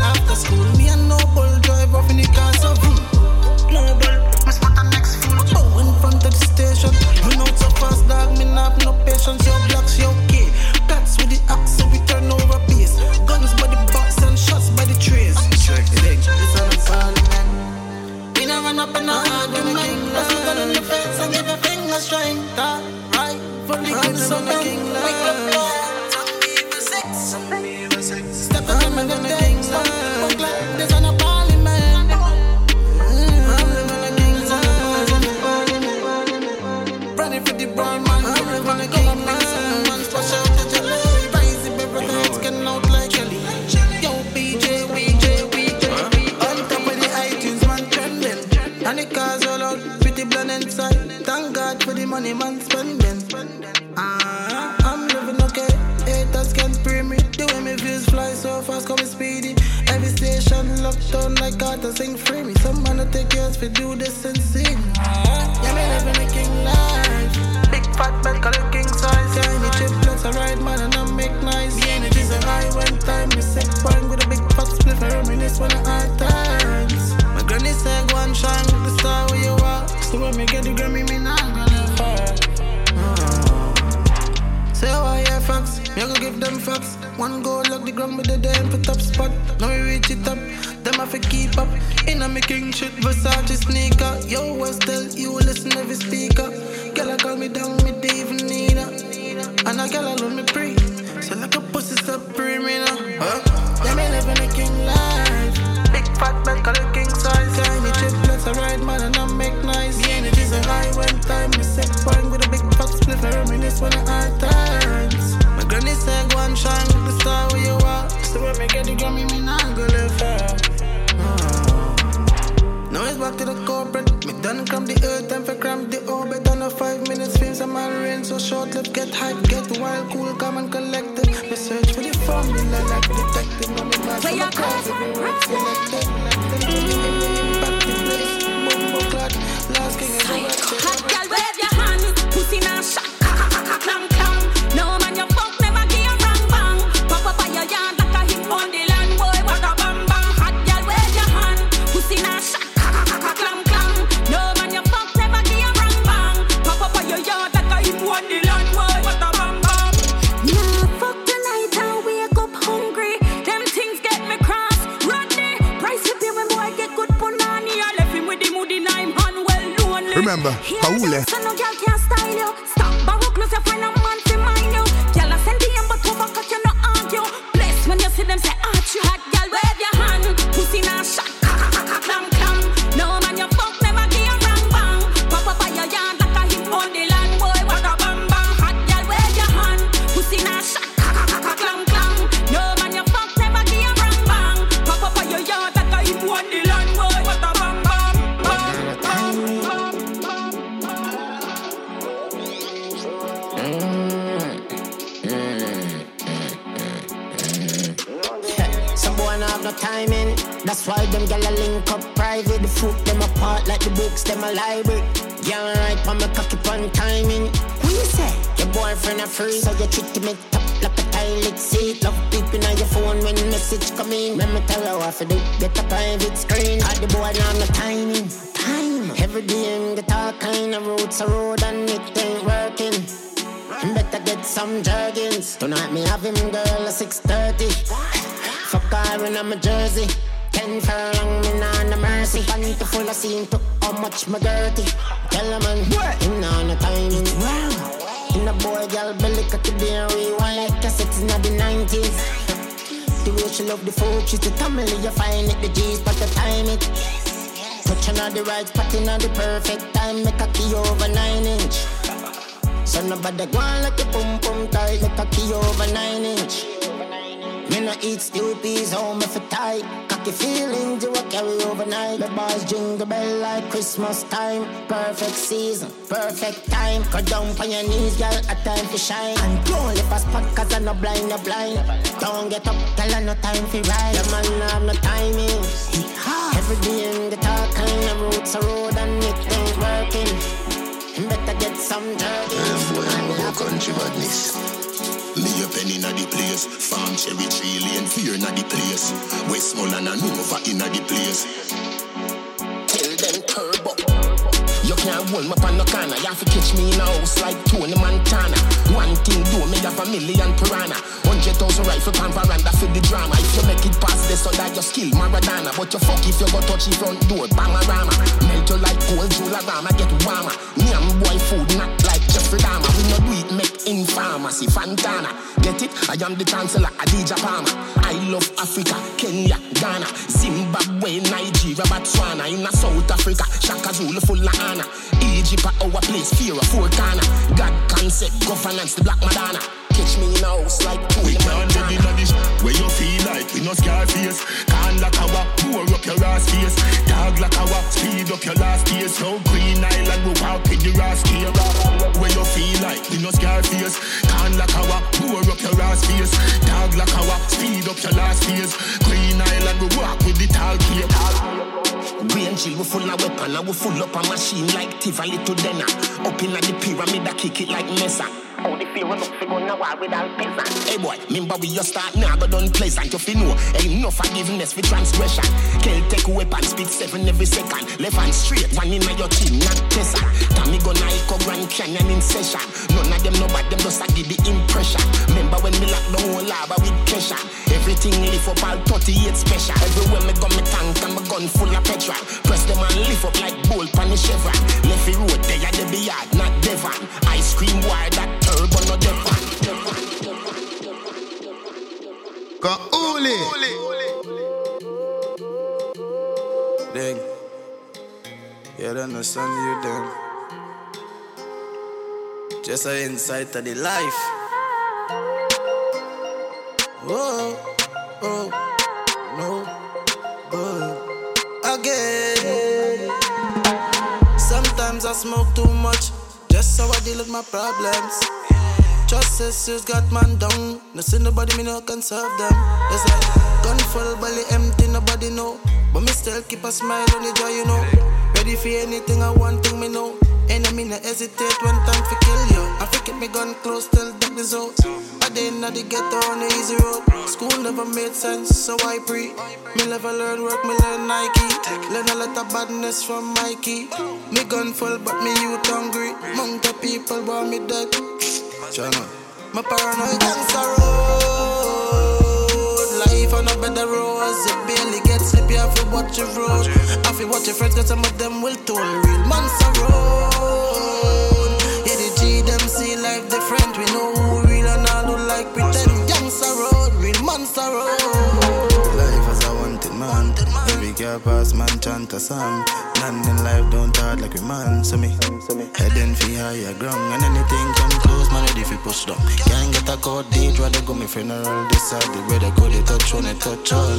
a library. Yeah, right, on my cocky pun timing. What you say? Your boyfriend a free, so you treat it up like a toilet seat. Love peeping on your phone when message come in. Let me tell you what to do. Get a private screen. All the boy not have no timing. Time. Every day him get all kind of routes a road and it ain't working. Better get some jerkins. Tonight me have him girl at 6.30. Fuck her in my jersey. Ten furlong, me nah no mercy. Panty full of scene, took how much my dirty. Tell a man, him nah no timing. In a boy, girl, belly cut the beer, rewind like cassettes in the 90s. The way she love the folk, she's the family, you find it, the G's, but the time it. Touching on the right spot in the perfect time, make a key over nine inch. So nobody go on like a pum pum tight, make a key over nine inch. Me no eat peas, home if it tight. Cocky feelings you will carry overnight. The boys jingle bell like Christmas time. Perfect season, perfect time. Go down on your knees, girl, a time to shine. And don't live a spot cause I'm no blind, no blind. Don't get up, tell her no time for ride. The man no have no timing. Every day in the talk kind of routes a road and it ain't working. Better get some dirty. Yeah, boy, I'm about country badness. Inna the place, farm cherry tree lane, fear inna the place. Westmoreland and Nova inna the place. Tell them turbo. You can't hold me on no corner. You have to catch me in a house like Tony Montana. One thing do me have a million piranha. Hundred thousand rifle pan veranda for the drama. If you make it past this, so your skill Maradona. But you fuck if you go touch the front door, Bamarama. Melt you like gold, Jularama, get warmer. Me and boy food not like Jeffrey Dahmer. We no do in pharmacy, Fantana. Get it? I am the chancellor, Adidja Palmer. I love Africa, Kenya, Ghana, Zimbabwe, Nigeria, Botswana. In South Africa, Shaka Zulu full of honor. Egypt, our place, fear of four. God concept, governance, the Black Madonna. Catch me in a house like Tony Can't live Montana. inna this where you feel like we no scar face. Can't like our pour up your ass face. Dog like our speed up your last days. So Green Island we walk with the ass here. Where you feel like we no scar face. Can't like our pour up your ass face. Dog like our speed up your last days. Green Island we walk with the tall cape. Green Jill, we full of weapon, and we full up a machine like Tivoli to Denner. Up in the pyramid, I kick it like Mesa. Hey boy, remember we just start now, go done pleasant. You feel know, no forgiveness for transgression. Take weapon, speed seven every second. Left hand straight, one in your chin, not tessa. Tommy go Nike Grand Canyon in session. None of them know but them just a give the impression. Remember when me lock the whole lava with Kesha. Everything lift up all 38 special. Everywhere me go me tank and my gun full of petrol. Press them and lift up like bolt pan the chevron. Left road there at the yard, not Devon. Ice cream wire that turbo no Devon. Go Uli. Dig. You don't understand you then. Just an insight to the life. Whoa, oh, no, but again. Sometimes I smoke too much, just so I deal with my problems. Issues got man down. No see nobody, me no can serve them. It's like gun full, belly empty, nobody know. But me still keep a smile on the jaw, you know. Ready for anything, I want thing me know. Enemy no hesitate when time for kill you. I fi keep me gun close till darkness out. I did not the ghetto on the easy road. School never made sense, so I pre. Me never learn work, me learn Nike. Learn a lot of badness from Mikey. Me gun full, but me youth hungry. Mount of people want me dead. China. My paranoid gangster road. Life on a better road. It barely gets you have to watch your road. Have to watch your friends, cause some of them will toll. Real a road. Yeah, the G them see life different. We know who real and all who like pretend. Youngster road, real a road. Every girl pass, man, chant a song. None in life don't hard like a man. So me, heading for higher ground. And anything come close, man, ready for push down. Can't get a cold date, rather go me funeral. Decide the way they go, they touch one, they touch all.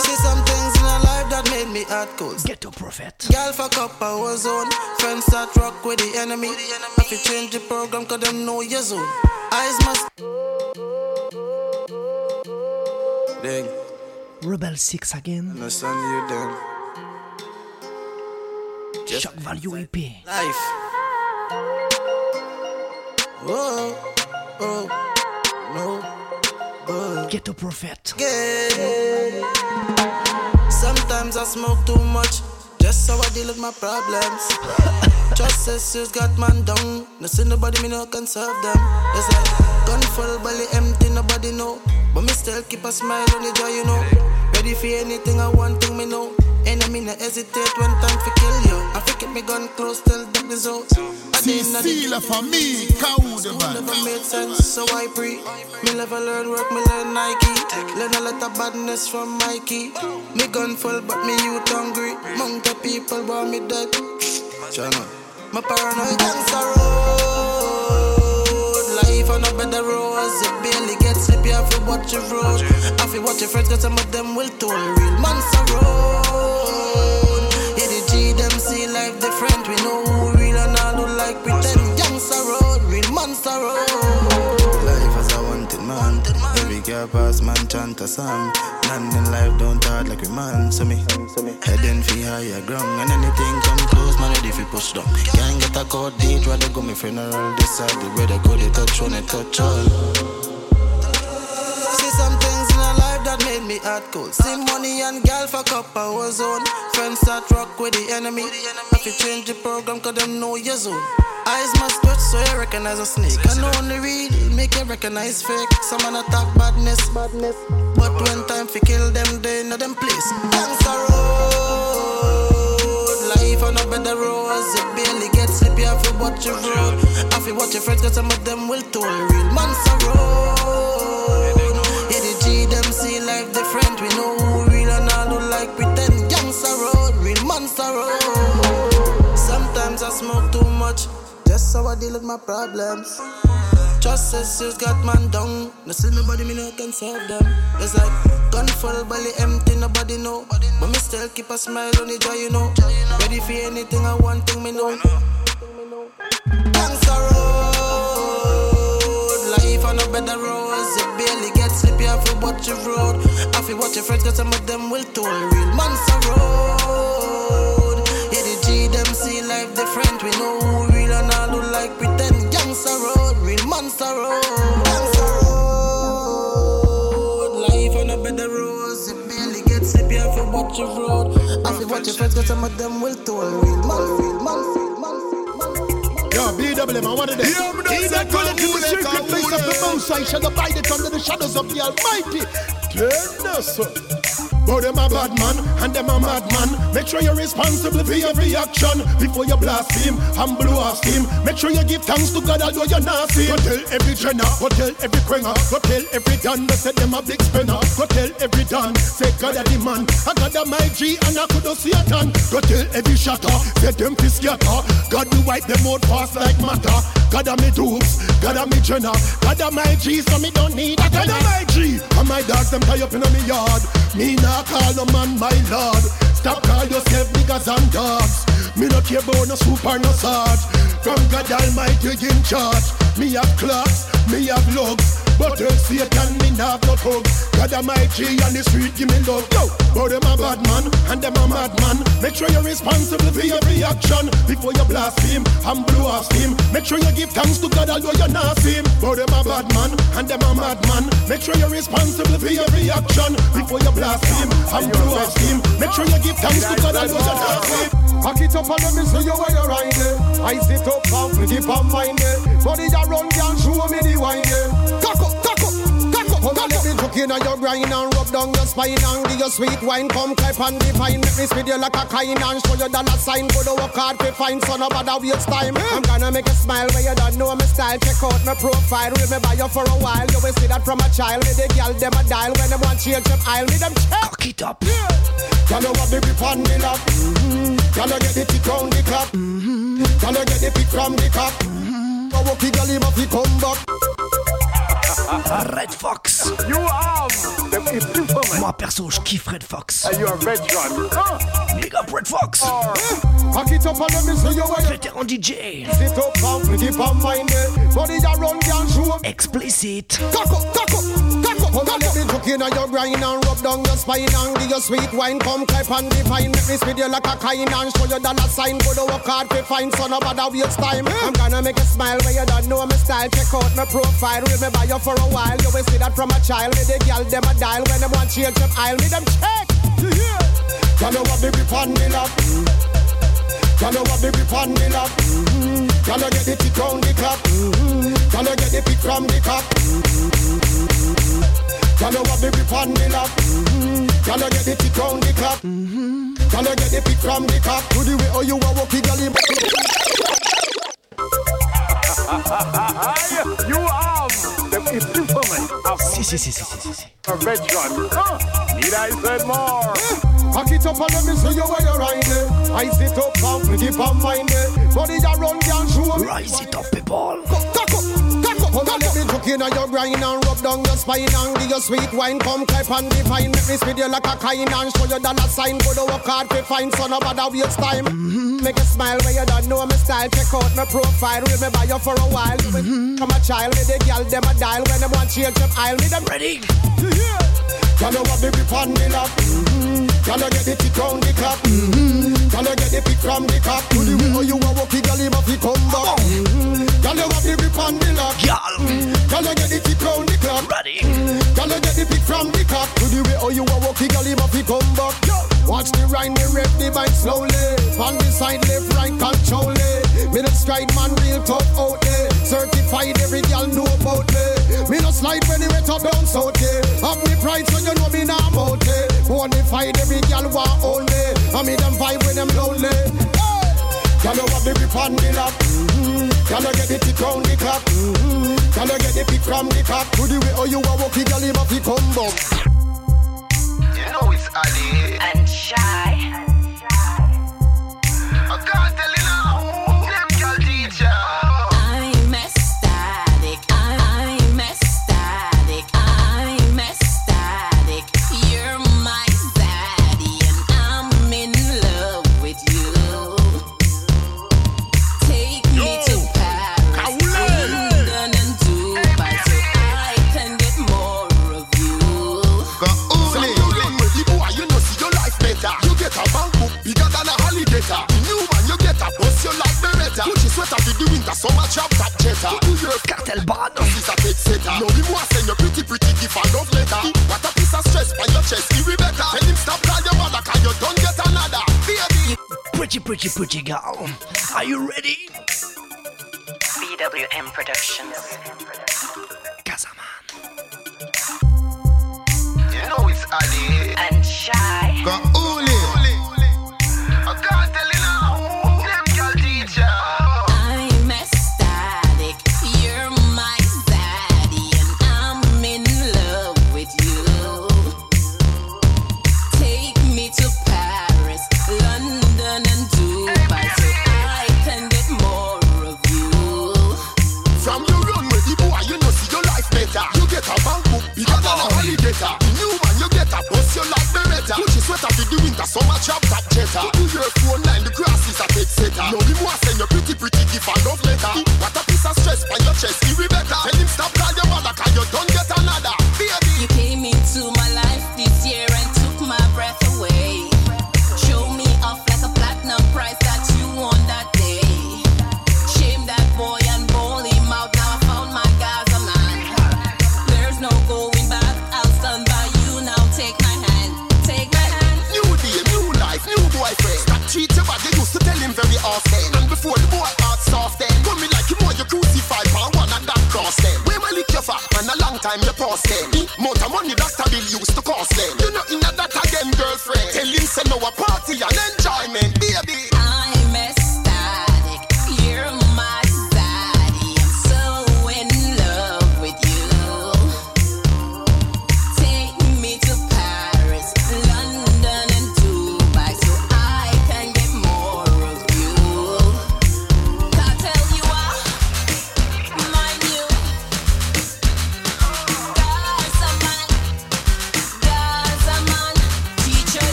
See some things in our life that made me hard cold. Ghetto prophet. Girl fuck up a war zone. Friends start rock with the enemy. If you change the program, cause them know your zone. Eyes must. Ding, Rebel 6 again. understand you then. Shock value EP. Life. Whoa, oh, no, but Ghetto prophet. again. Sometimes I smoke too much, just so I deal with my problems. *laughs* Just sisters got man down, no see nobody me no can serve them. It's like gun full belly empty, nobody know. But me still keep a smile on the jaw, you know. Ready for anything, I want thing me know. Enemy no hesitate when time for kill you. I forget me gun close, till death is out. I did not Cecilia for me, School Kaudevan. never made sense, so I pre. Me never learn work, me learn Nike. Learn a lot of badness from Mikey. Me gun full, but me youth hungry. Mount of people want me dead. China. My paranoid gangster road. Life on a better roads. You barely get sleep, you have to watch your road. Have to watch your friends, cause some of them will toll. Real monster road. Yeah, the G them see life different. We know Girl pass, man, chant a song. None in life don't hard like a man. So me, heading for higher ground. And anything come close, man, ready for push down. Can't get a cold date, rather go me funeral. Decide the way they go, they touch one, they touch all. That me hard cold. See money and gal fuck up our zone. Friends start rock with the enemy. If you change the program, cause them know your zone. Eyes must touch so you recognize a snake. I know only real make you recognize fake. Some man attack badness, badness. But when time for kill them, they know them place. Gangsta road, life on a better roads. You barely get sleep, you have to watch your road. Have to watch your friends, cause some of them will toll. Real monster road. Life different. We know who real and all who like pretend. Gangsta road, real monster road. Sometimes I smoke too much, just so I deal with my problems. Trust sisters got man down. No see nobody me no can serve them. It's like gun full belly empty, nobody know. But me still keep a smile on the jaw, you know. Ready for anything, I want thing me know. Gangsta road, life on a better roads. Watch your road. Have to watch your friends, cause some of them will toll. Real monster road. Yeah, the G them see life different. We know who real and all who like pretend. Gangsta road, real monster road. Road, life on a better roads. You barely get sleep, you have watch your road. Have to watch your friends, cause some of them will toll. Real man, real man, real man. Yo, BWM, I wanted it. He that dwelleth in the secret place of the Most High shall abide it under the shadows of the Almighty. Goodness. But them a bad man and them a madman. Make sure you're responsible for your reaction before you blaspheme and blow off steam. Make sure you give thanks to God although you're nasty. Go tell every Jenna, go tell every Quenger, go tell every Dan that said them a big spinner. Go tell every Dan, say God a the man. I got a my G and I could see a tan. Go tell every shatter, say them fi scatter. God will wipe them out fast like matter. God a me dupes, God a me Jenna, God a my G so me don't need a God a my G. And my dogs them tie up in me yard. Me nah call no man my lord. Stop call yourself niggas and dogs. Me not care about no soup or no salt. From God Almighty in charge. Me have clocks, me have lugs. But tell Satan me have no tug. God Almighty on the street give me love. Yo, but them a bad man and them a mad man Make sure you're responsible for your reaction before you blaspheme and blow off steam. Make sure you give thanks to God although you're not him. But them a bad man and them a mad man Make sure you're responsible for your reaction before you blaspheme and blow off steam. Make sure you give thanks to God although you're not him. Pack it up and let me see you where you're riding. I sit up and pretty on mine. Body ya run, can show me the wine. Up. Let me look in your grind and rub down your spine and give your sweet wine. Come clap and divine. Make me speed you like a kind and show you dollar sign. Go to work hard to find son of a waste time. I'm gonna make you smile when you don't know my style. Check out my profile. Remember you for a while. You will see that from a child. Me the girl them a dial when them want change up aisle. Me them check. Cock it up. Yeah. Girl, you have the grip on the lap. Mm-hmm. You get the tick round the clock. Mm-hmm. You get the pick from the cock. Mm-hmm. The girl, him have to come back. Red Fox. You have. Moi perso, je kiffe Red Fox. And you're a veteran. Huh? Big up Red Fox. Pack it up and let me see you where you Vétéran DJ. sit up and pretty palm mind it. Body ya run can show. Explicit. Cock up, Come and let me look in your grind and rub down your spine and give you sweet wine. Come clap and divine. Make me speed you like a kind and show you dollar sign. Go to work hard to find son of a waste time. I'm gonna make you smile when you don't know my style. Check out my profile. Remember you for a while. You will see that from a child. Me the girl them a dial when them want change up aisle. Me them check. Yeah. Girl, you have the grip on the lap. Girl, you have the grip on the lap. Girl, you get the tick round the clock. Girl, you get the pick from the cock. Girl, you have the grip on the lap. Mm-hmm. Girl, you get the tick round the clock. Mm-hmm. Girl, you get the pick from the cock. To the way how you a walkie, girl, *laughs* you you have the epiphany of ah, Si, si, si, si, si, si, si. a veteran. Huh? Need I said more? Pack it up and let me see you where you ride it. I sit up and pretty palm mind it. Body ya run can show. Rise it up, people. Cock up, cock up. Come and let me look in your grind and rub down your spine and give you sweet wine. Come clap and divine. Make me speed you like a kind and show you dollar sign. Go to work hard to find son of a waste time. Mm-hmm. Make you smile when you don't know my style. Check out my profile. Remember you for a while. From a child, me the girl them a dial when them want change up aisle. Me them Ready? yeah. Girl, you have the grip on the lap. Girl, you get the tick round the clock. Girl, you get the pick from the cock. To the way how you a walk, girl, him mm-hmm. have to come back. Girl, you have the grip on the lap. Girl. Girl, you get the tick round the clock. Ready? Girl, you get the pick from the cock. To the way how you a walk, girl, him have to come back. Watch the rhyme, me rep the bike slowly. On the side, left, right, control it. Middle stride, man, real tough out there. Certified, every girl know about me. Me no slide when the wet up down south there. Have me pride, so you know me now out there. Bonafide, every girl want hold me. I me them vibe when them lonely. Hey! Girl, you have the grip on the lap. Mm-hmm. Girl, you get the tick round the clock. Mm-hmm. Girl, you get the pick from the cock. To the way how you a walk, girl, him have to come back. You know it's Ali. And shy.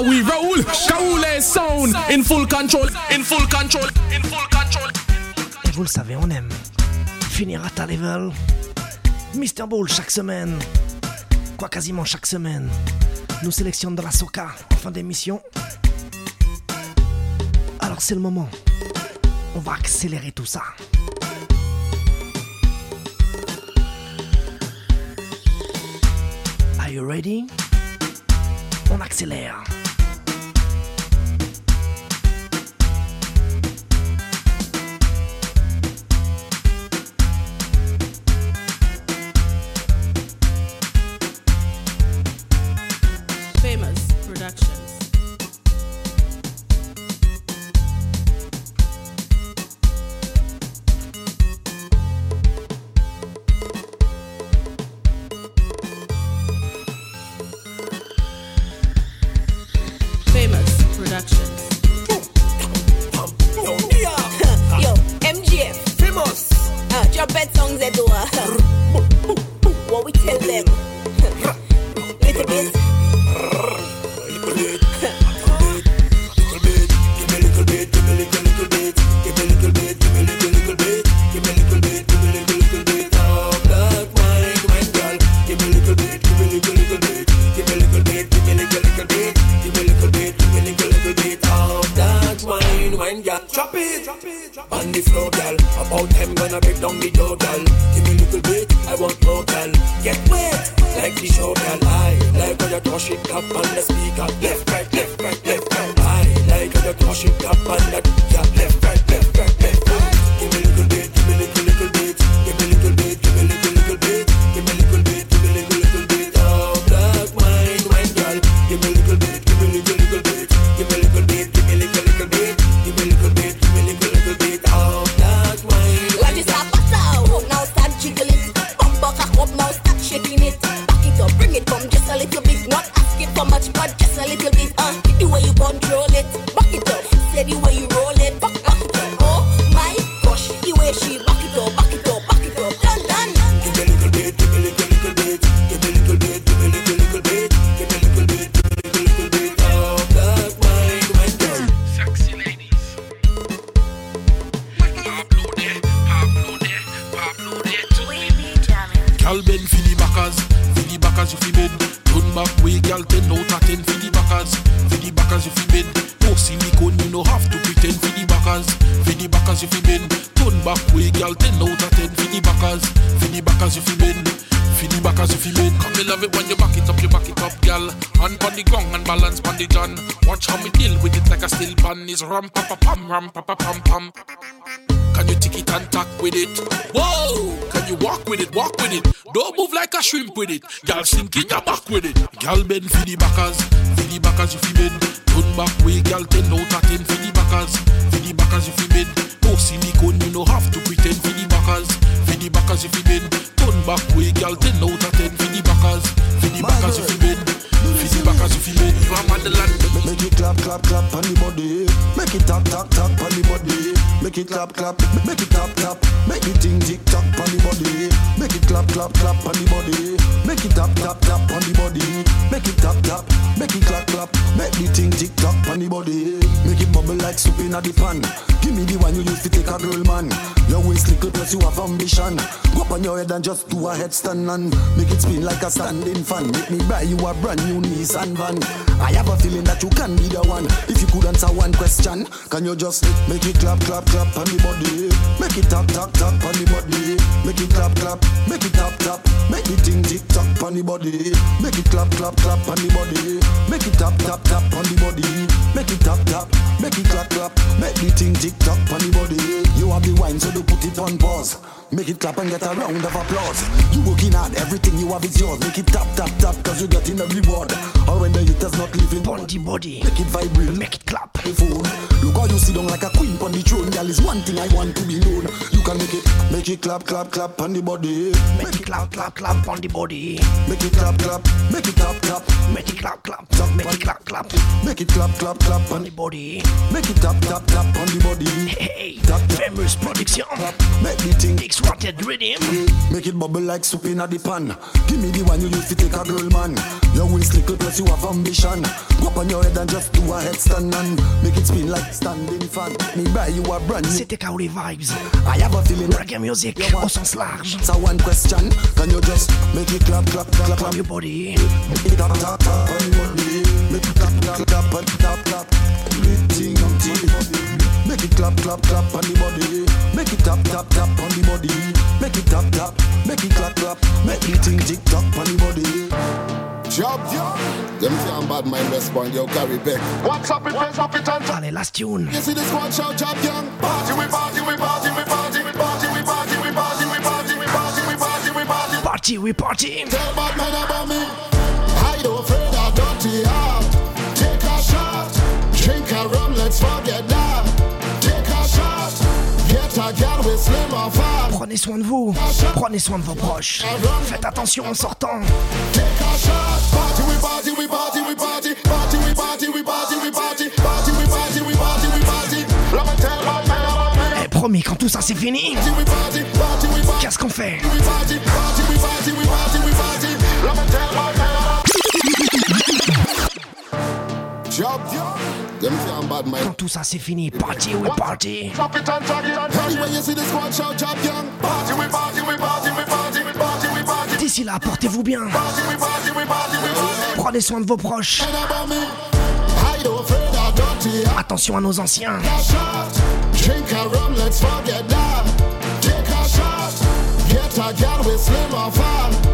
how we roll. Kaoulé sound in full control, in full control, in full control. Je vous le savez, on aime. Finir à ta level. Mr. Ball chaque semaine. Quoi, quasiment chaque semaine. Nous sélectionnons de la soca en fin d'émission. Alors c'est le moment. On va accélérer tout ça. Are you ready? On accélère. Fini back as you feel in. Fini back as you feel in. Come me love it when you back it up, you back it up, girl. Hand on the gong and balance on the john. Watch how me deal with it like a steel pan. Is ram pa pa pam, ram pa pa pam pam. Can you tick it and tack with it? Whoa! Can you walk with it? Walk with it. Don't move like a shrimp with it. Girl, sink in your back with it. Girl, bend for the backers. For the backers if you bend. Turn back way, girl, ten out of ten for the backers. For the backers if you bend. No silicone, you no have to pretend for the backers. For the backers if you bend. Turn back way, girl, ten out of ten for the backers. For the backers if you bend. Fizzy back you made from. Make it clap, clap, clap on the body. Make it tap, tap, tap on the body. Make it clap, clap, Make it clap clap, make it ting tick tock on the body. Make it clap clap clap on the body. Make it tap tap tap on the body. Make it tap tap, make it clap clap. Make the ting tick tock on the body. Make it bubble like soup in a the pan. Give me the one you use to take a girl man. Your waist little plus you have ambition. Go up on your head and just do a headstand and make it spin like a standing fan. Make me buy you a brand new Nissan van. I have a feeling that you can be the one. If you could answer one question, can you just make it clap clap clap on the body? Make it tap, tap, tap on the body. Make it clap, clap, make it tap, tap. Make the thing tick tock on the body. Make it clap, clap, clap on the body. Make it tap, tap, tap on the body. Make it tap, tap, make it clap, clap. Make the thing tick tock on the body. You have the wine, so do put it on pause. Make it clap and get a round of applause. You working hard, everything you have is yours. Make it tap, tap, tap, cause you're getting a reward. Or when the youth not living on the body. Make it vibrate, make it clap. Phone. Look how you sit down like a queen on the throne. Girl, is one thing I want to be known. You can make it, make it clap, clap, clap on the body. Make it clap, clap, clap on the body. Make it clap, clap, make it tap, tap. Make it clap, clap, tap, make it clap, clap. Make it clap, clap, clap on the body. Make it tap, tap, tap on the body. Hey, tap. famous production. Make the thing X-Wanted Rhythm. Make it bubble like soup in a the pan. Give me the one you used to take a girl, man. Your waist little plus you have ambition. Go up on your head and just do a headstand and make it spin like standing fan. Me buy you a brand new. C'était Kaoli Vibes. I have a feeling reggae music au sens large. So one question, can you just make it clap, clap, clap, clap on your body? Make it tap, tap, tap on your body. Make it clap, clap, clap, and tap, tap. Everything on the body. Make it clap, clap, clap on the body. Make it tap, tap, tap on the body. Make it tap, tap. Make it clap, clap. Make it ting, tick, tock on the body. Job, them can't bad mind respond, yo, carry back. What's up, it press up it and Allez, last tune. You see this one shout, job, young. Party, we party, we party, we party, we party, we party, we party, we party, we party, we party, we party. Party, we party. Tell bad man about me. Oh, I don't afraid of dirty heart. Take a shot. Drink a rum, let's forget Prenez soin de vous, prenez soin de vos proches. Faites attention en sortant. Et promis, quand tout ça c'est fini, qu'est-ce qu'on fait? Quand tout ça c'est fini, party, we party. Drop it and tag it and tag Anyway, you see this one shout, job, young. Party, we party, we party, we party, we party, we party. D'ici là, portez-vous bien. Party, we party, we party, we party. Prenez soin de vos proches. Attention à nos anciens. a shot. Drink a rum, let's forget that. Take a shot. Get a girl with slim or fat.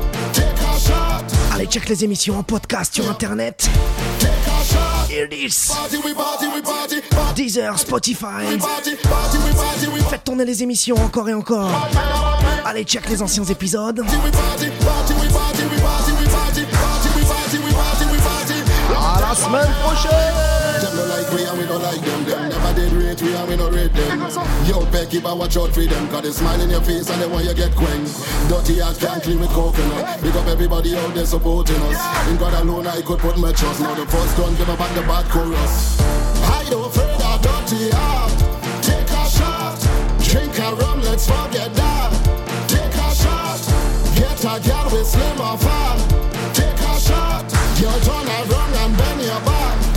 Allez, check les émissions en podcast sur internet. Deezer, Spotify. Faites tourner les émissions encore et encore. Allez, check les anciens épisodes. À la semaine prochaine! No we and we don't them. Them. Yo, Becky, but watch out for them. Cause they smile in your face and they want you get quang. Dirty ass can't clean with coconut. Big up everybody out there supporting us. In God alone I could put my trust. Now the first gun give back the bad chorus. I don't afraid of dirty heart. Take a shot. Drink a rum, let's forget that. Take a shot. Get a girl with slim or fat. Take a shot. You turn around and bend your back.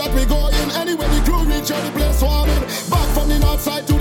that we in Anyway, the crew reach out the place warming. Back from the north side to